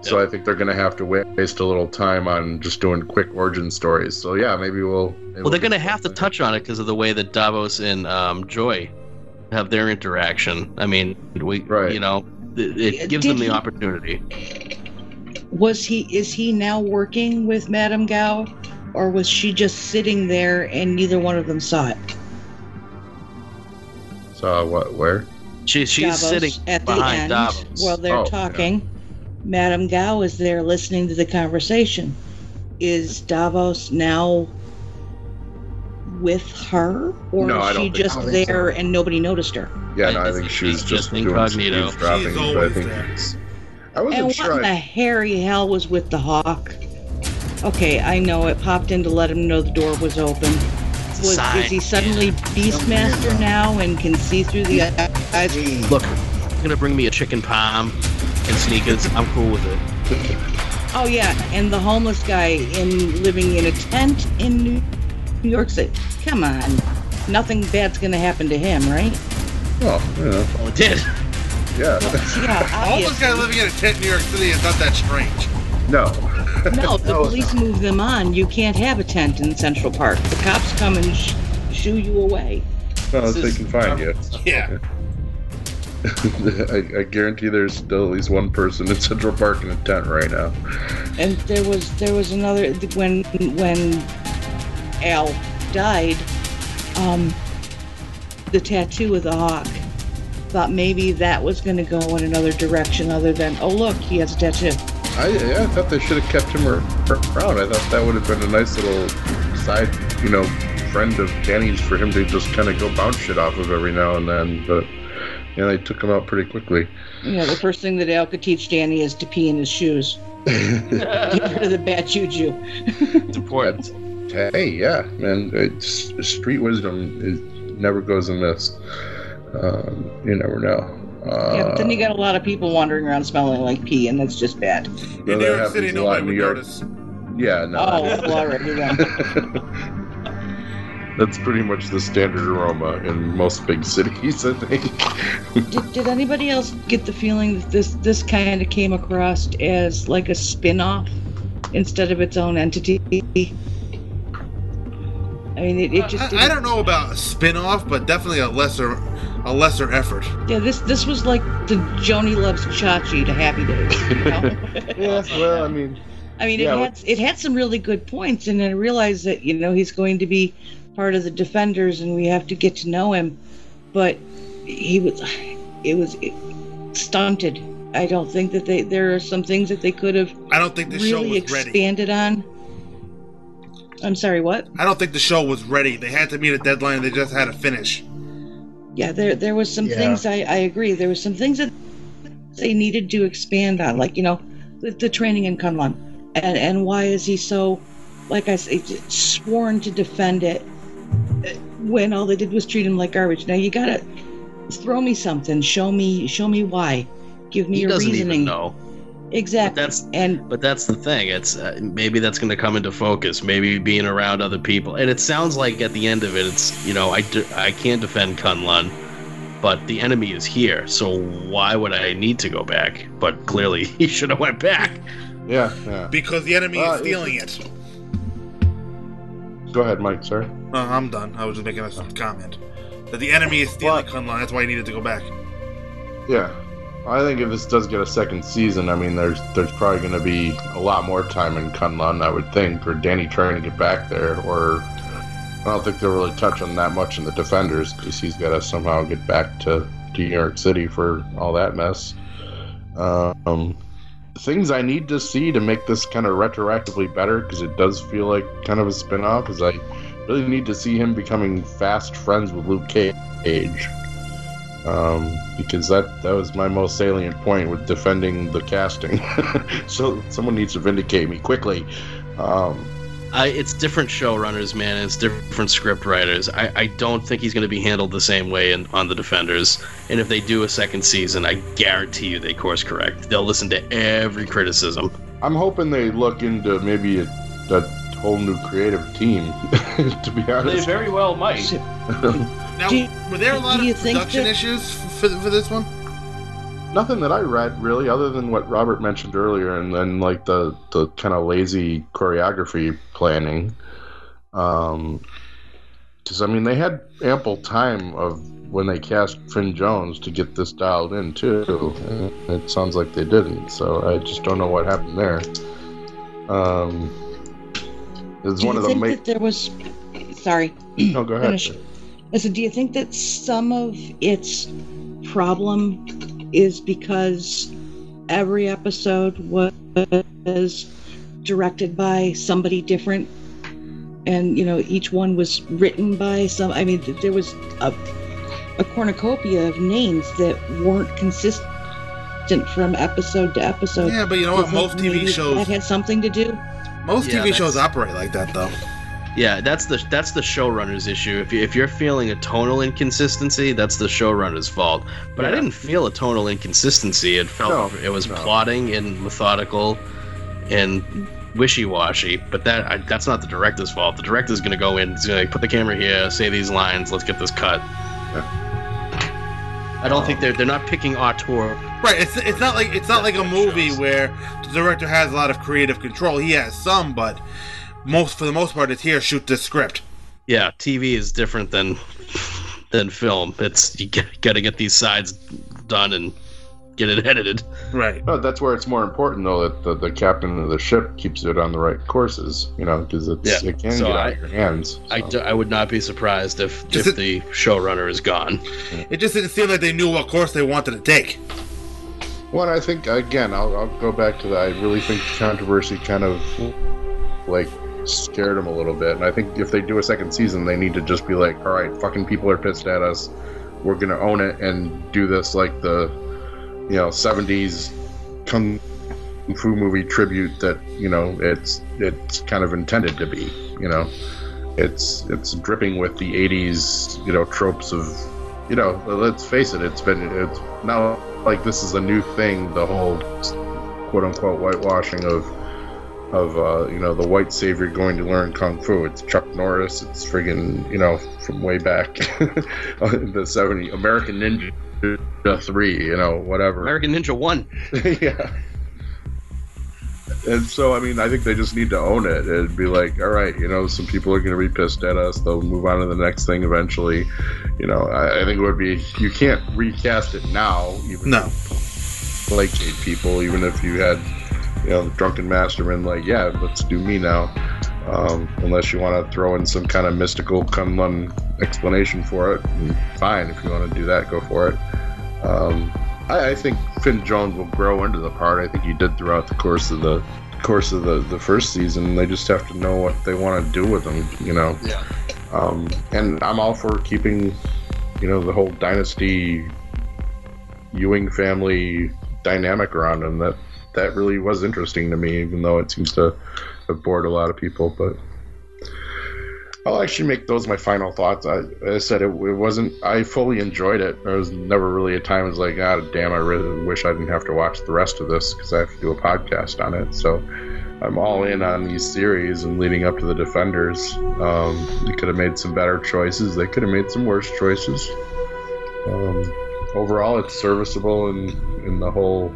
So Yep. I think they're going to have to waste a little time on just doing quick origin stories. So yeah, maybe we'll. maybe Well, they're going to have to touch on it because of the way that Davos and um, Joy have their interaction. I mean, we Right. you know it, it gives Did them the he- opportunity. Was he? Is he now working with Madame Gao, or was she just sitting there and neither one of them saw it? So what? Where? She, she's Davos sitting at the behind end Davos. while they're Oh, yeah. Talking. Madame Gao is there listening to the conversation. Is Davos now with her, or No, I is don't she think just so. I don't think there and nobody noticed her? Yeah, I no, I think think she was she's just just doing some incognito. eavesdropping. She's but I always think there. it's- I wasn't And sure. what in the hairy hell was with the hawk? Okay, I know it popped in to let him know the door was open. Was, sign. is he suddenly Beastmaster now and can see through the eyes? Look, you're gonna bring me a chicken palm and sneakers. I'm cool with it. Oh yeah, and the homeless guy in living in a tent in New New York City. Come on, nothing bad's gonna happen to him, right? Well, you know, Well, it did. yeah. Yeah, Homeless guy living in a tent in New York City is not that strange. No. No, the No, it's police move them on. You can't have a tent in Central Park. The cops come and sh- shoo you away. No, This they can find you. Yeah. I, I guarantee there's still at least one person in Central Park in a tent right now. And there was there was another when when Al died. Um, the tattoo of the hawk. Thought maybe that was going to go in another direction other than oh look he has a tattoo. I, yeah, I thought they should have kept him around. I thought that would have been a nice little side, you know, friend of Danny's for him to just kind of go bounce shit off of every now and then. But yeah, they took him out pretty quickly. Yeah, the first thing that Al could teach Danny is to pee in his shoes. Get rid of the bad juju. It's important. hey, yeah, man, it's, street wisdom is, never goes amiss. Um, you never know. Uh, yeah, but then you got a lot of people wandering around smelling like pee, and that's just bad. In New York City, nobody would York. notice. Yeah, no. Oh, well, already then. That's pretty much the standard aroma in most big cities, I think. Did, did anybody else get the feeling that this this kind of came across as like a spin-off instead of its own entity? I mean, it, it uh, just I, I don't know about a spin-off, but definitely a lesser, a lesser effort. Yeah, this this was like the Joanie loves Chachi to Happy Days. You know? yeah, well, I mean, I mean, Yeah, it had it had some really good points, and I realized that you know he's going to be part of the Defenders, and we have to get to know him. But he was, it was stunted. I don't think that they there are some things that they could have I don't think the show really was ready. expanded on. I'm sorry, what? I don't think the show was ready. They had to meet a deadline. They just had to finish. Yeah, there there was some Yeah. things I, I agree. There was some things that they needed to expand on, like you know, the, the training in Kunlun, and and why is he so, like I say, sworn to defend it when all they did was treat him like garbage. Now you gotta throw me something, show me show me why, give me He a doesn't reasoning. even know. Exactly. But that's and But that's the thing. It's uh, maybe that's going to come into focus. Maybe being around other people, and it sounds like at the end of it, it's you know I I can't defend Kunlun, but the enemy is here. So why would I need to go back? But clearly he should have went back. yeah, yeah. Because the enemy Uh, is stealing it. Go ahead, Mike, sir. Uh, I'm done. I was just making a comment. That the enemy is stealing What? Kunlun. That's why he needed to go back. Yeah. I think if this does get a second season, I mean, there's there's probably going to be a lot more time in Kunlun, I would think, for Danny trying to get back there. Or I don't think they'll really touch on that much in the Defenders because he's got to somehow get back to to New York City for all that mess. Um, things I need to see to make this kind of retroactively better because it does feel like kind of a spin-off is I really need to see him becoming fast friends with Luke Cage. Um, because that that was my most salient point with defending the casting. so someone needs to vindicate me quickly. Um, I, it's different showrunners, man. It's different script writers. I, I don't think he's going to be handled the same way in, on the Defenders. And if they do a second season, I guarantee you they course correct. They'll listen to every criticism. I'm hoping they look into maybe a, a whole new creative team. to be honest, They very well might. Now, Do were there a lot of production that- issues for, for this one? Nothing that I read really, other than what Robert mentioned earlier, and then like the the kind of lazy choreography planning. Um, because I mean they had ample time of when they cast Finn Jones to get this dialed in too. And it sounds like they didn't, so I just don't know what happened there. Um, it's Do one of the think ma- that there was? Sorry. no, go ahead. Finish. I said, do you think that some of its problem is because every episode was directed by somebody different, and you know each one was written by some? I mean, there was a, a cornucopia of names that weren't consistent from episode to episode. Yeah, but you know what? Most TV shows, that had something to do. most Yeah, TV shows operate like that, though. Yeah, that's the that's the showrunner's issue. If you, if you're feeling a tonal inconsistency, that's the showrunner's fault. But I didn't feel a tonal inconsistency. It felt No, it was no. plotting and methodical and wishy-washy. But that I, that's not the director's fault. The director's going to go in, he's going to put the camera here, say these lines, let's get this cut. I don't think they're they're not picking auteur. Right. It's it's not like it's not like a movie where the director has a lot of creative control. He has some, but most for the most part, it's here. Shoot this script. Yeah, TV is different than than film. It's you got to get these sides done and get it edited. Right. No, that's where it's more important though that the, the captain of the ship keeps it on the right courses. You know, because it's Yeah, it can so get out of your hands. I, so. d- I would not be surprised if, Just if a- the showrunner is gone. It just didn't seem like they knew what course they wanted to take. Well, I think again, I'll, I'll go back to that. I really think controversy kind of like scared them a little bit, and I think if they do a second season, they need to just be like, "All right, fucking people are pissed at us. We're gonna own it and do this like the, you know, '70s kung fu movie tribute that you know it's it's kind of intended to be. You know, it's it's dripping with the '80s you know tropes of, you know, let's face it, it's been it's not like this is a new thing. The whole quote unquote whitewashing of of uh, you know the white savior going to learn kung fu. It's Chuck Norris. It's friggin' you know from way back in the '70s. American Ninja Three. You know whatever. American Ninja One. yeah. And so, I mean, I think they just need to own it and be like, all right, you know, some people are going to be pissed at us. They'll move on to the next thing eventually. You know, I, I think it would be, you can't recast it now, even No. placate people, even if you had, you know, the drunken masterman, like, yeah, let's do me now. Um, unless you want to throw in some kind of mystical Kunlun explanation for it, fine. If you want to do that, go for it. Um, I, I think Finn Jones will grow into the part. I think he did throughout the course of the course of the, the first season. They just have to know what they want to do with him, you know. Yeah. Um, and I'm all for keeping, you know, the whole dynasty Ewing family dynamic around him. That that really was interesting to me, even though it seems to have bored a lot of people. But I'll actually make those my final thoughts. I, I said it, it wasn't. I fully enjoyed it. There was never really a time I was like, God damn, I really wish I didn't have to watch the rest of this because I have to do a podcast on it. So I'm all in on these series and leading up to the Defenders. Um, they could have made some better choices. They could have made some worse choices. Um, overall, it's serviceable in in the whole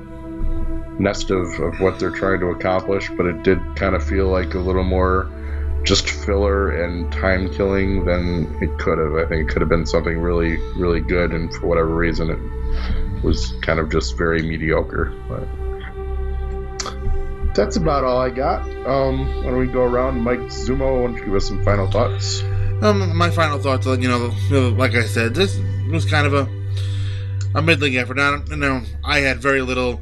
nest of, of what they're trying to accomplish, but it did kind of feel like a little more just filler and time killing than it could have. I think it could have been something really, really good, and for whatever reason, it was kind of just very mediocre. But that's about all I got. Um, why don't we go around? Mike Zummo, don't give us some final thoughts? Um, my final thoughts, you know, like I said, this was kind of a a middling effort. Now, you know, I had very little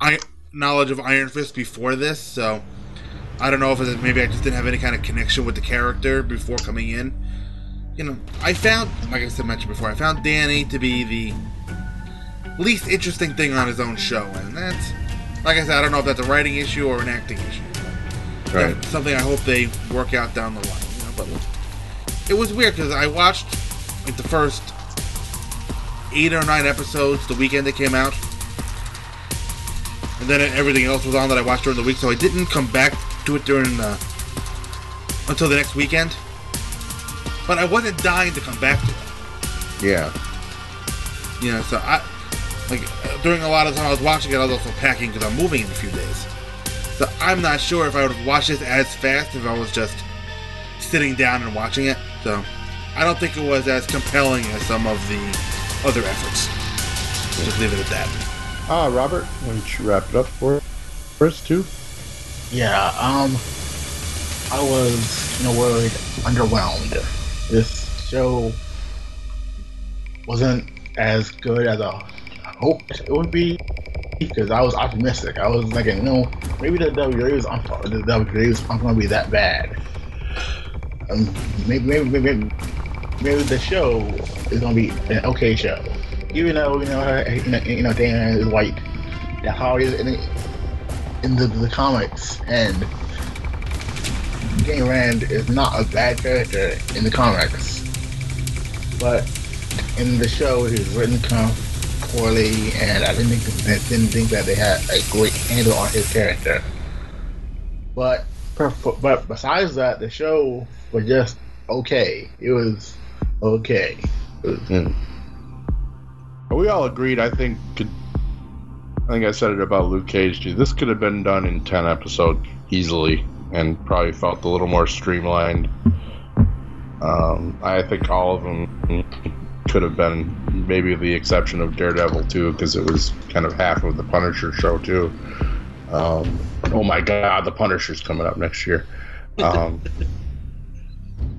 I, knowledge of Iron Fist before this, so I don't know if it's, maybe I just didn't have any kind of connection with the character before coming in. You know, I found, like I said mentioned before, I found Danny to be the least interesting thing on his own show, and that's, like I said, I don't know if that's a writing issue or an acting issue. Right. yeah, something I hope they work out down the line. You know, but it was weird because I watched like the first eight or nine episodes the weekend they came out, and then everything else was on that I watched during the week, so I didn't come back to it during the until the next weekend. But I wasn't dying to come back to it. Yeah. You know, so I like uh, during a lot of the time I was watching it, I was also packing because I'm moving in a few days. So I'm not sure if I would have watched this as fast if I was just sitting down and watching it. So I don't think it was as compelling as some of the other efforts. Just leave it at that. Ah, Robert, why don't you wrap it up for, us too? Yeah, um, I was, in a word, underwhelmed. This show wasn't as good as I hoped it would be because I was optimistic. I was like, you know, maybe the WWE is the WWE is not going to be that bad. Um, maybe, maybe, maybe, maybe the show is going to be an okay show. Even though you know, her- you know, you know, Dana is white. How it is in the, in the, the comics, and Danny Rand is not a bad character in the comics, but in the show, he's written kind of poorly, and I didn't think didn't think that they had a great handle on his character. But but besides that, the show was just okay. It was okay. It was- Hmm. We all agreed. I think. I think I said it about Luke Cage too. This could have been done in ten episodes easily, and probably felt a little more streamlined. Um, I think all of them could have been, maybe the exception of Daredevil too, because it was kind of half of the Punisher show too. Um, oh my God, the Punisher's coming up next year. Um,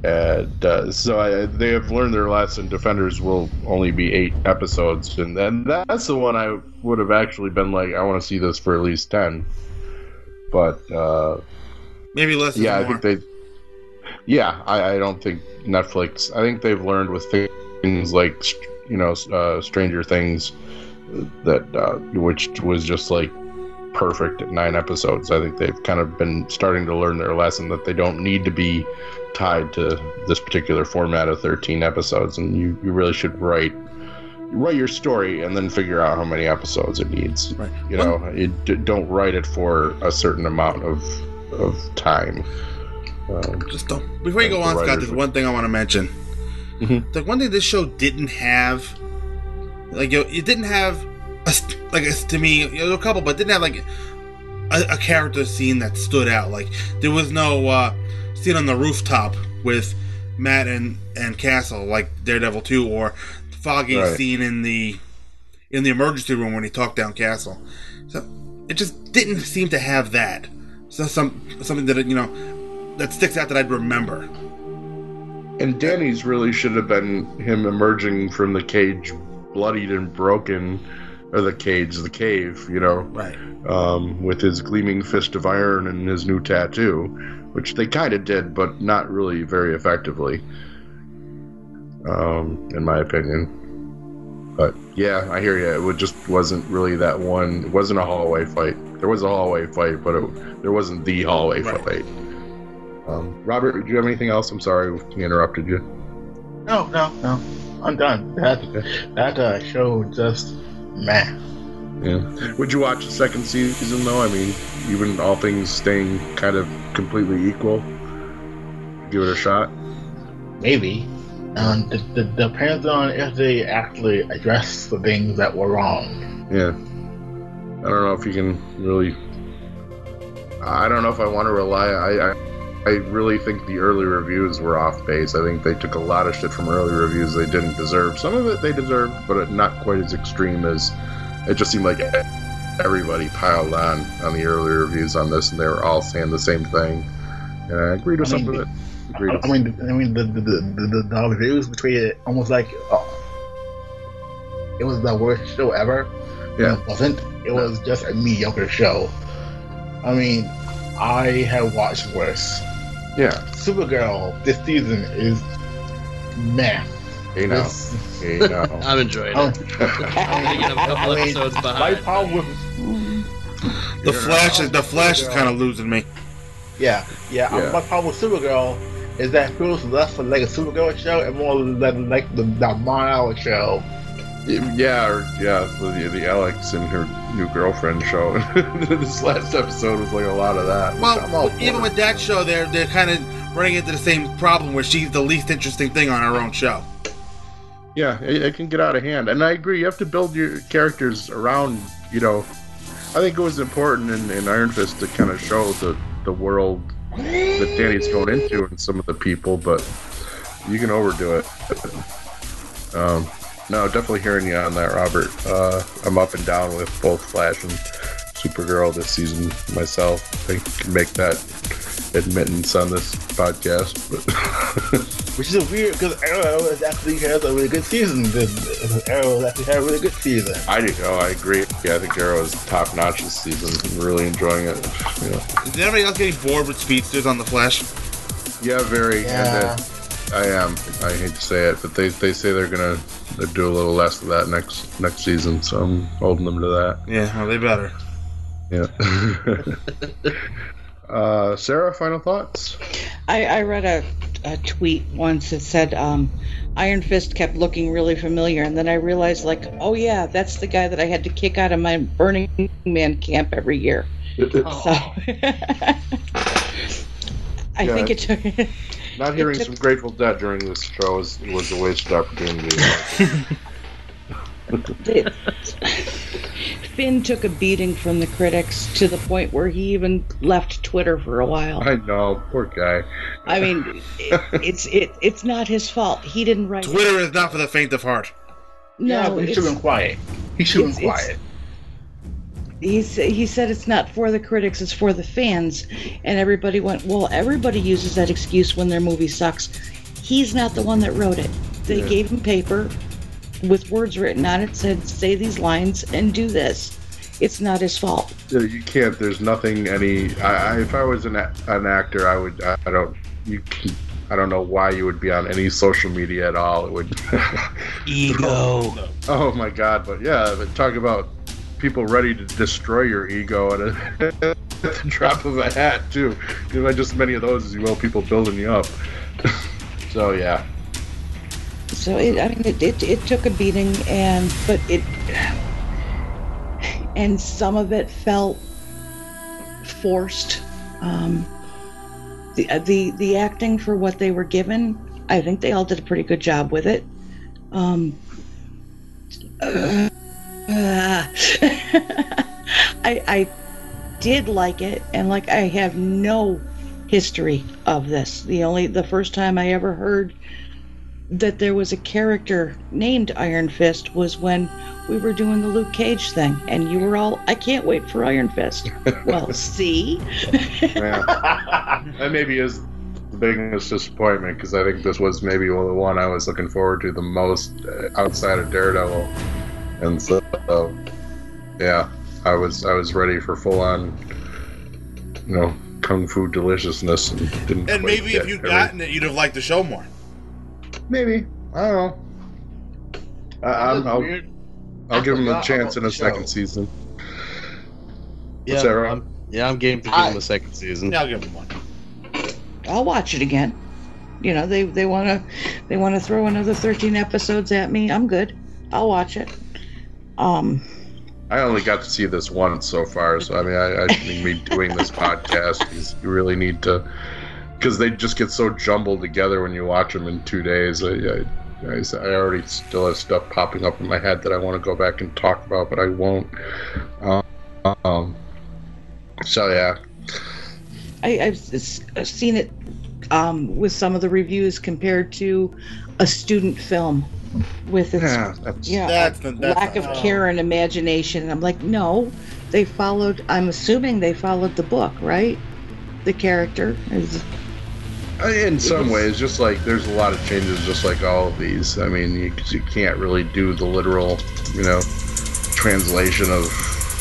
and uh, so I, they have learned their lesson. Defenders will only be eight episodes, and then that's the one I would have actually been like, I want to see this for at least ten. But uh, Maybe less yeah, I more. think they. Yeah, I, I don't think Netflix. I think they've learned with things like you know uh, Stranger Things that uh, which was just like perfect at nine episodes. I think they've kind of been starting to learn their lesson that they don't need to be tied to this particular format of 13 episodes and you, you really should write write your story and then figure out how many episodes it needs Right. you know it, d- don't write it for a certain amount of of time um, Just don't. Before you go The on, Scott, there's would- one thing I want to mention. Mhm. The one thing this show didn't have, like, you know, it didn't have, a, like, a, to me, you know, a couple, but didn't have like a, a character scene that stood out. Like, there was no uh, scene on the rooftop with Matt and and Castle, like Daredevil two, or Foggy Right. scene in the in the emergency room when he talked down Castle. So it just didn't seem to have that. So some something that you know that sticks out that I'd remember. and danny's really should have been him emerging from the cage bloodied and broken or the cage the cave you know Right. um, with his gleaming fist of iron and his new tattoo, which they kind of did, but not really very effectively, um, in my opinion. But yeah, I hear you. It just wasn't really that one. It wasn't a hallway fight. There was a hallway fight, but it, there wasn't the hallway Right. fight. Um, Robert, do you have anything else? I'm sorry we interrupted you. No, no, no. I'm done. That that uh, show just man. Yeah. Would you watch the second season though? I mean, even all things staying kind of completely equal, give it a shot. Maybe. Um, d- d- depends on if they actually address the things that were wrong. Yeah. I don't know if you can really. I don't know if I want to rely. I, I I really think the early reviews were off base. I think they took a lot of shit from early reviews they didn't deserve. Some of it they deserved, but not quite as extreme as it just seemed like everybody piled on on the early reviews on this, and they were all saying the same thing. And I agreed with I some mean, of it. Agreed. I mean, I mean, the the, the, the, the reviews between it almost like uh, it was the worst show ever. Yeah. It wasn't. It was just a mediocre show. I mean, I have watched worse. Yeah. Supergirl this season is meh. You know. This- Hey now. I'm enjoying Oh, it. I'm thinking I'm a couple I mean, episodes my behind. problem with The Flash is the Flash is kind of losing me. yeah, yeah, Yeah. My problem with Supergirl is that it feels less like a Supergirl show and more like, like the, the Mon-El show. Yeah, or yeah, the, the Alex and her new girlfriend show. this last episode was like a lot of that. Well, even with that show, they're they're kind of running into the same problem where she's the least interesting thing on her own show. yeah, it, it can get out of hand, and I agree. You have to build your characters around. You know, I think it was important in, in Iron Fist to kind of show the the world that Danny's going into and some of the people, but you can overdo it. Um, no, definitely hearing you on that, Robert. Uh, I'm up and down with both Flash and Supergirl this season myself. I think can make that admittance on this podcast. But Which is weird because Arrow is actually has a really good season. The- Arrow has actually had a really good season. I do know, I agree. Yeah, I think Arrow is top notch this season. I'm really enjoying it. Yeah, Is anybody else getting bored with speedsters on the Flash? yeah very. Yeah. And, uh, I am. I hate to say it, but they, they say they're gonna do a little less of that next next season, so I'm holding them to that. Yeah, well, they better. Yeah. uh, Sara, final thoughts? I, I read a, a tweet once that said um, Iron Fist kept looking really familiar, and then I realized, like, oh yeah, that's the guy that I had to kick out of my Burning Man camp every year. So I Yeah. think it took. Not hearing took- some Grateful Dead during this show was, was a wasted opportunity. Finn took a beating from the critics to the point where he even left Twitter for a while. I know, poor guy. I mean, it, it's it it's not his fault. He didn't write. Twitter is not for the faint of heart. No, but he should have been quiet. He should have been quiet. He said he said it's not for the critics, it's for the fans, and everybody went, well, everybody uses that excuse when their movie sucks. He's not the one that wrote it. They Yeah. gave him paper with words written on it, said say these lines and do this. It's not his fault. Yeah, You can't. There's nothing. Any. I, I, if I was an, an actor, I would. I, I don't. You. Can, I don't know why you would be on any social media at all. It would. Ego. oh my god! But yeah, but talk about people ready to destroy your ego at, a, at the drop of a hat too. You know, just many of those as you will people building you up. so yeah. So it, I mean, it, it it took a beating, and but it and some of it felt forced. Um, the uh, the the acting for what they were given, I think they all did a pretty good job with it. Um, uh, I I did like it, and like I have no history of this. The only the first time I ever heard that there was a character named Iron Fist was when we were doing the Luke Cage thing, and you were all, I can't wait for Iron Fist. well, see? Yeah. that maybe is the biggest disappointment because I think this was maybe the one I was looking forward to the most uh, outside of Daredevil, and so uh, yeah, I was I was ready for full on, you know, kung fu deliciousness and didn't. And maybe if you'd every- gotten it, you'd have liked the show more. maybe I don't know. I, I'm, I'll, I'll give him a chance in a the second show. season. Yeah, that, Rob? I'm, yeah, I'm game to give I- him a second season. Yeah, I'll give him one. I'll watch it again. You know, they they want to they want to throw another 13 episodes at me. I'm good. I'll watch it. Um, I only got to see this once so far, so I mean, I, I think me doing this podcast is you really need to, because they just get so jumbled together when you watch them in two days. I, I already still have stuff popping up in my head that I want to go back and talk about, but I won't. Um, so yeah, I, I've seen it um, with some of the reviews compared to a student film with its yeah, that's, yeah, That's the- that's lack the- of care and imagination. And I'm like, no, they followed. I'm assuming they followed the book, right? The character is. In some ways, just like there's a lot of changes, just like all of these. I mean, you, you can't really do the literal, you know, translation of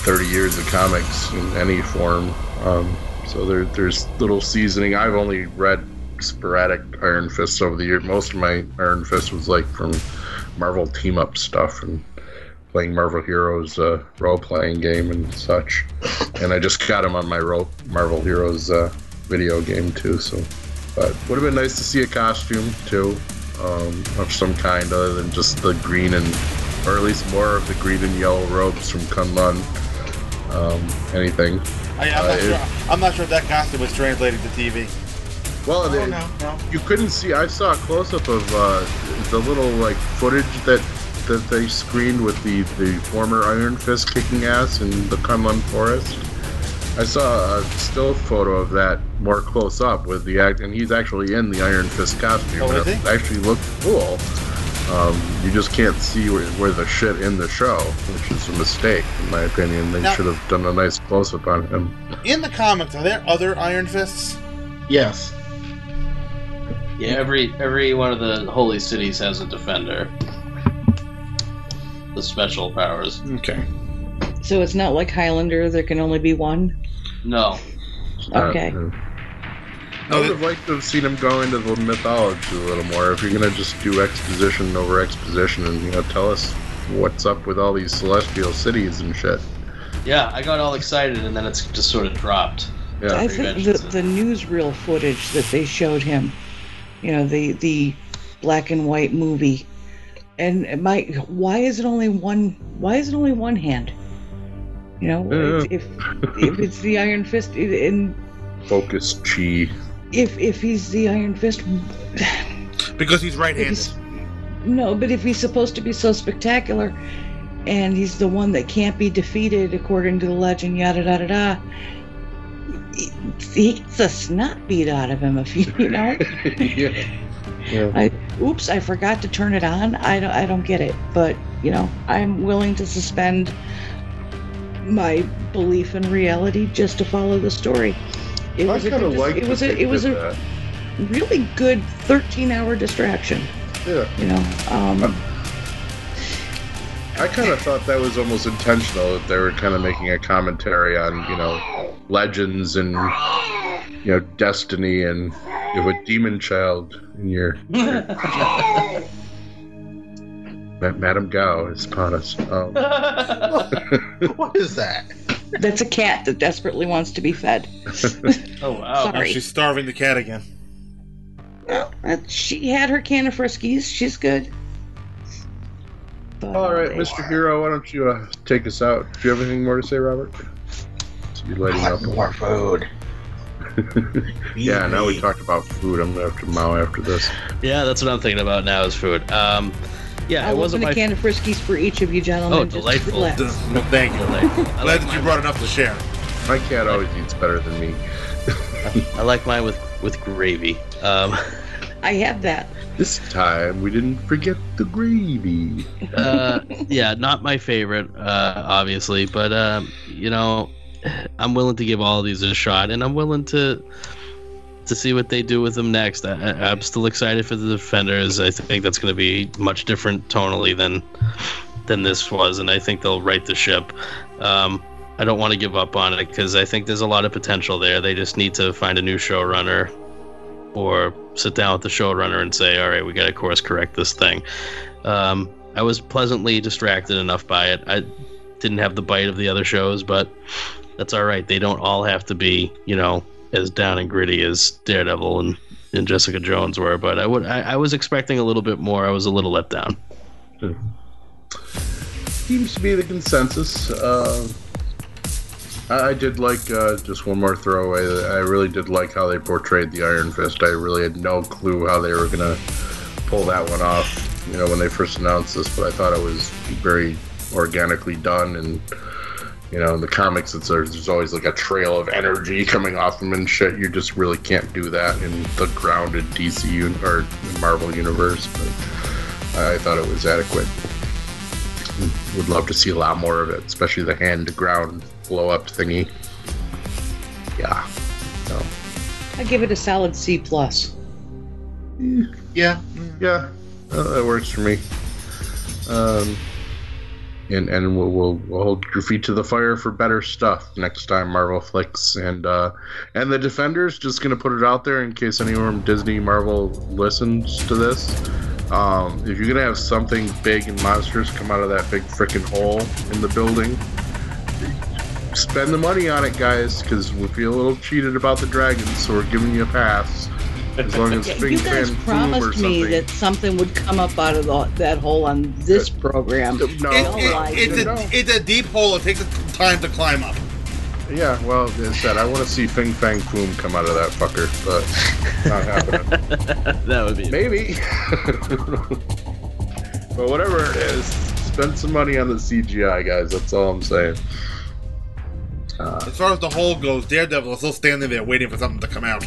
30 years of comics in any form. Um, so there, there's little seasoning. I've only read sporadic Iron Fists over the year. Most of my Iron Fist was like from Marvel team up stuff and playing Marvel Heroes uh, role playing game and such. And I just got him on my ro- Marvel Heroes uh, video game too. So, but would have been nice to see a costume too um, of some kind other than just the green and, or at least more of the green and yellow robes from Kunlun. Um, anything. I, I'm, Uh, not it- sure, I'm not sure if that costume was translated to TV. Well, Oh, they, no, no. you couldn't see. I saw a close up of uh, the little like footage that that they screened with the the former Iron Fist kicking ass in the Kunlun Forest. I saw a still photo of that more close up with the act, and he's actually in the Iron Fist costume. Oh, is he? it actually looked cool. Um, you just can't see where, where the shit in the show, which is a mistake, in my opinion. They Now- should have done a nice close up on him. In the comics, are there other Iron Fists? Yes. Yeah, every every one of the holy cities has a defender. The special powers. Okay. So it's not like Highlander, there can only be one? No. Okay. Uh, I would have liked to have seen him go into the mythology a little more. If you're gonna just do exposition over exposition and you know tell us what's up with all these celestial cities and shit. Yeah, I got all excited and then it's just sort of dropped. Yeah, I think the, the newsreel footage that they showed him, you know, the the black and white movie, and my why is it only one? Why is it only one hand? You know, Yeah. if if it's the Iron Fist, in focus chi. if if he's the Iron Fist, Because he's right-handed. It's- no, but if he's supposed to be so spectacular, and he's the one that can't be defeated according to the legend, yada da da da. He, gets the snot beat out of him if you, you know. yeah. Yeah. I oops, I forgot to turn it on. I don't I don't get it, but you know, I'm willing to suspend my belief in reality just to follow the story. It I was kind of like. it was a it was a really good 13 hour distraction. Yeah. You know, um, I kind of thought that was almost intentional that they were kind of making a commentary on you know legends and you know destiny and you have a demon child in your. Ma- Madame Gao is upon us. Um, what is that? that's a cat that desperately wants to be fed. Oh wow. Oh, Sorry. she's starving the cat again. Well, she had her can of Friskies. She's good. But, All right, Mr. Hero, why don't you uh, take us out? Do you have anything more to say, Robert? So you're lighting up. more food. yeah, now we talked about food. I'm gonna have to mow after this. Yeah, that's what I'm thinking about now is food. Um, yeah, I'll it wasn't open my a can of Friskies for each of you gentlemen. Oh, delightful. relax. No, thank you. I Glad like, that you mine, brought enough to share. My cat always eats better than me. I like mine with with gravy. Um, I have that. This time we didn't forget the gravy. uh, yeah, not my favorite, uh, obviously, but um, you know, I'm willing to give all these a shot, and I'm willing to to see what they do with them next. I, I'm still excited for the Defenders. I think that's going to be much different tonally than than this was, and I think they'll right the ship. Um, I don't want to give up on it because I think there's a lot of potential there. They just need to find a new showrunner or sit down with the showrunner and say, all right, we got to course correct this thing. Um, I was pleasantly distracted enough by it. I didn't have the bite of the other shows, but that's all right. They don't all have to be, you know, as down and gritty as Daredevil and, and Jessica Jones were. But I would, I, I was expecting a little bit more. I was a little let down. Seems to be the consensus. Uh, I, did like uh, just one more throwaway. I really did like how they portrayed the Iron Fist. I really had no clue how they were gonna pull that one off. You know, when they first announced this, but I thought it was very organically done and. You know, in the comics, it's there's, there's always like a trail of energy coming off them and shit. You just really can't do that in the grounded DC un- or Marvel universe. But I thought it was adequate would love to see a lot more of it, especially the hand to ground blow up thingy. Yeah. So, I give it a solid C plus. Yeah. Yeah, uh, that works for me. Um, and and we'll, we'll we'll hold your feet to the fire for better stuff next time Marvel flicks and uh, and the Defenders. Just gonna put it out there in case anyone from Disney Marvel listens to this. Um, if you're gonna have something big and monstrous come out of that big freaking hole in the building, spend the money on it, guys, because we feel a little cheated about the dragons, so we're giving you a pass. As long as Yeah, Big you guys Fan Boom or promised me that something would come up out of the, that hole on this program. No, It- it- oh, it's, a, know. it's a deep hole. It takes time to climb up. Yeah, well, as I said, I want to see Fing Fang Foom come out of that fucker, but not happening. that would be Maybe. but whatever it is, spend some money on the CGI, guys. That's all I'm saying. Uh, As far as the hole goes, Daredevil is still standing there waiting for something to come out.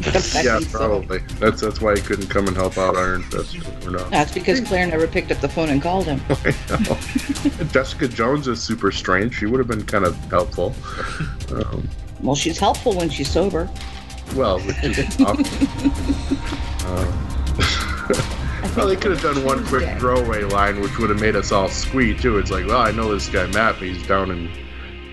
yeah, probably. That's that's why he couldn't come and help out Iron Fist. Or not. That's because Claire never picked up the phone and called him. Jessica Jones is super strange. She would have been kind of helpful. Um, Well, she's helpful when she's sober. well, which is awesome. Uh, well, they could have done one quick throwaway line, which would have made us all squee too. It's like, well, I know this guy Matt. but He's down in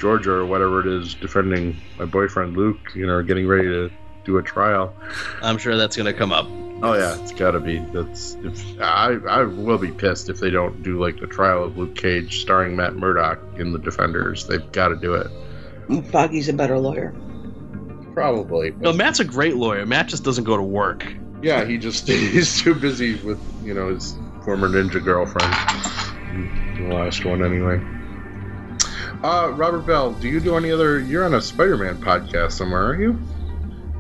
Georgia or whatever it is, defending my boyfriend Luke. You know, getting ready to do a trial. I'm sure that's gonna come up. Oh yeah, it's got to be. That's if I I will be pissed if they don't do like the trial of Luke Cage starring Matt Murdock in the Defenders. They've got to do it. Foggy's a better lawyer. Probably. No, Matt's a great lawyer. Matt just doesn't go to work. Yeah, he just he's too busy with you know his former ninja girlfriend. The last one, anyway. Uh, Robert Bell, do you do any other? You're on a Spider-Man podcast somewhere, aren't you?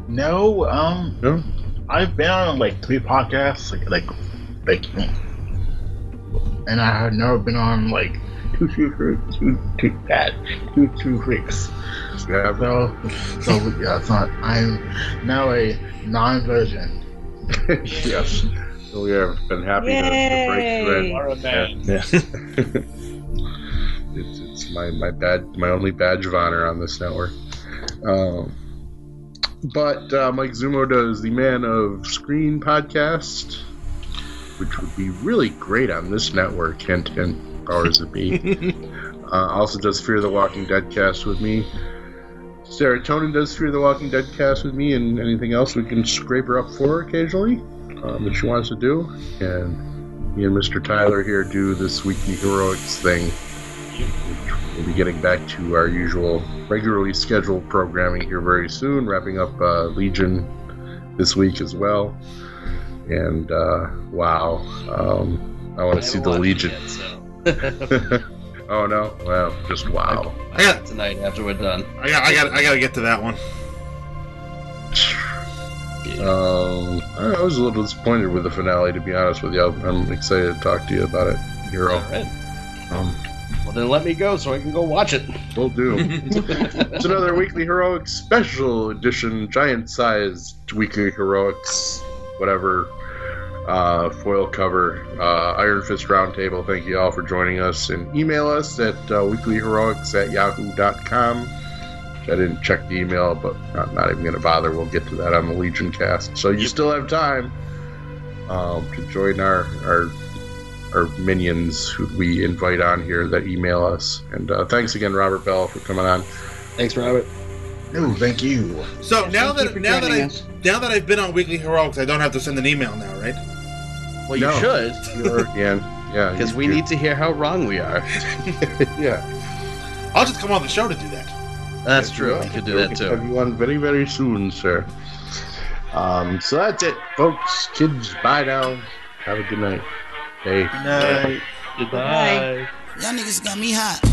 No, um, No. I've been on like three podcasts, like like, like, and I have never been on like two two two two two bad two two freaks. Yeah. So, so yeah, it's not. I'm now a non-virgin. yes. So we have been happy to, to break through. Yay. it. man. it's it's my my bad my only badge of honor on this network. Um, but uh, Mike Zummo does the Man of Screen podcast, which would be really great on this network. Hint, hint, powers that be. uh, also does Fear the Walking Dead cast with me. Sara Tonin does Fear the Walking Dead cast with me, and anything else we can scrape her up for occasionally um, that she wants to do. And me and Mr. Tyler here do this weekly heroics thing. Which We'll be getting back to our usual regularly scheduled programming here very soon, wrapping up uh, Legion this week as well. And uh, wow, um, I want to see the Legion. oh no, well, just wow. I got, tonight after we're done. I got, I got, I got to get to that one. Um, I I was a little disappointed with the finale, to be honest with you. I'm excited to talk to you about it, Hero. All right. Um, Well, then let me go so I can go watch it. Will do. it's another weekly heroics special edition, giant sized weekly heroics, whatever uh, foil cover, uh, Iron Fist Roundtable. Thank you all for joining us and email us at uh, weeklyheroics at yahoo.com. I didn't check the email, but not, not even going to bother. We'll get to that on the Legion cast. So you still have time um, to join our, our our minions who we invite on here that email us. And uh, thanks again, Robert Bell, for coming on. Thanks, Robert. No, thank you. So now that now that joining I us. now that I've been on Weekly Heroics, I don't have to send an email now, right? Well, you No. should, You're, yeah, yeah, because we you- need to hear how wrong we are. Yeah. I'll just come on the show to do that. That's true. We could do that We'll too. Have you on very, very soon, sir. Um, so that's it, folks. Kids, bye now. Have a good night. Hey. No. Bye. Y'all niggas got me hot.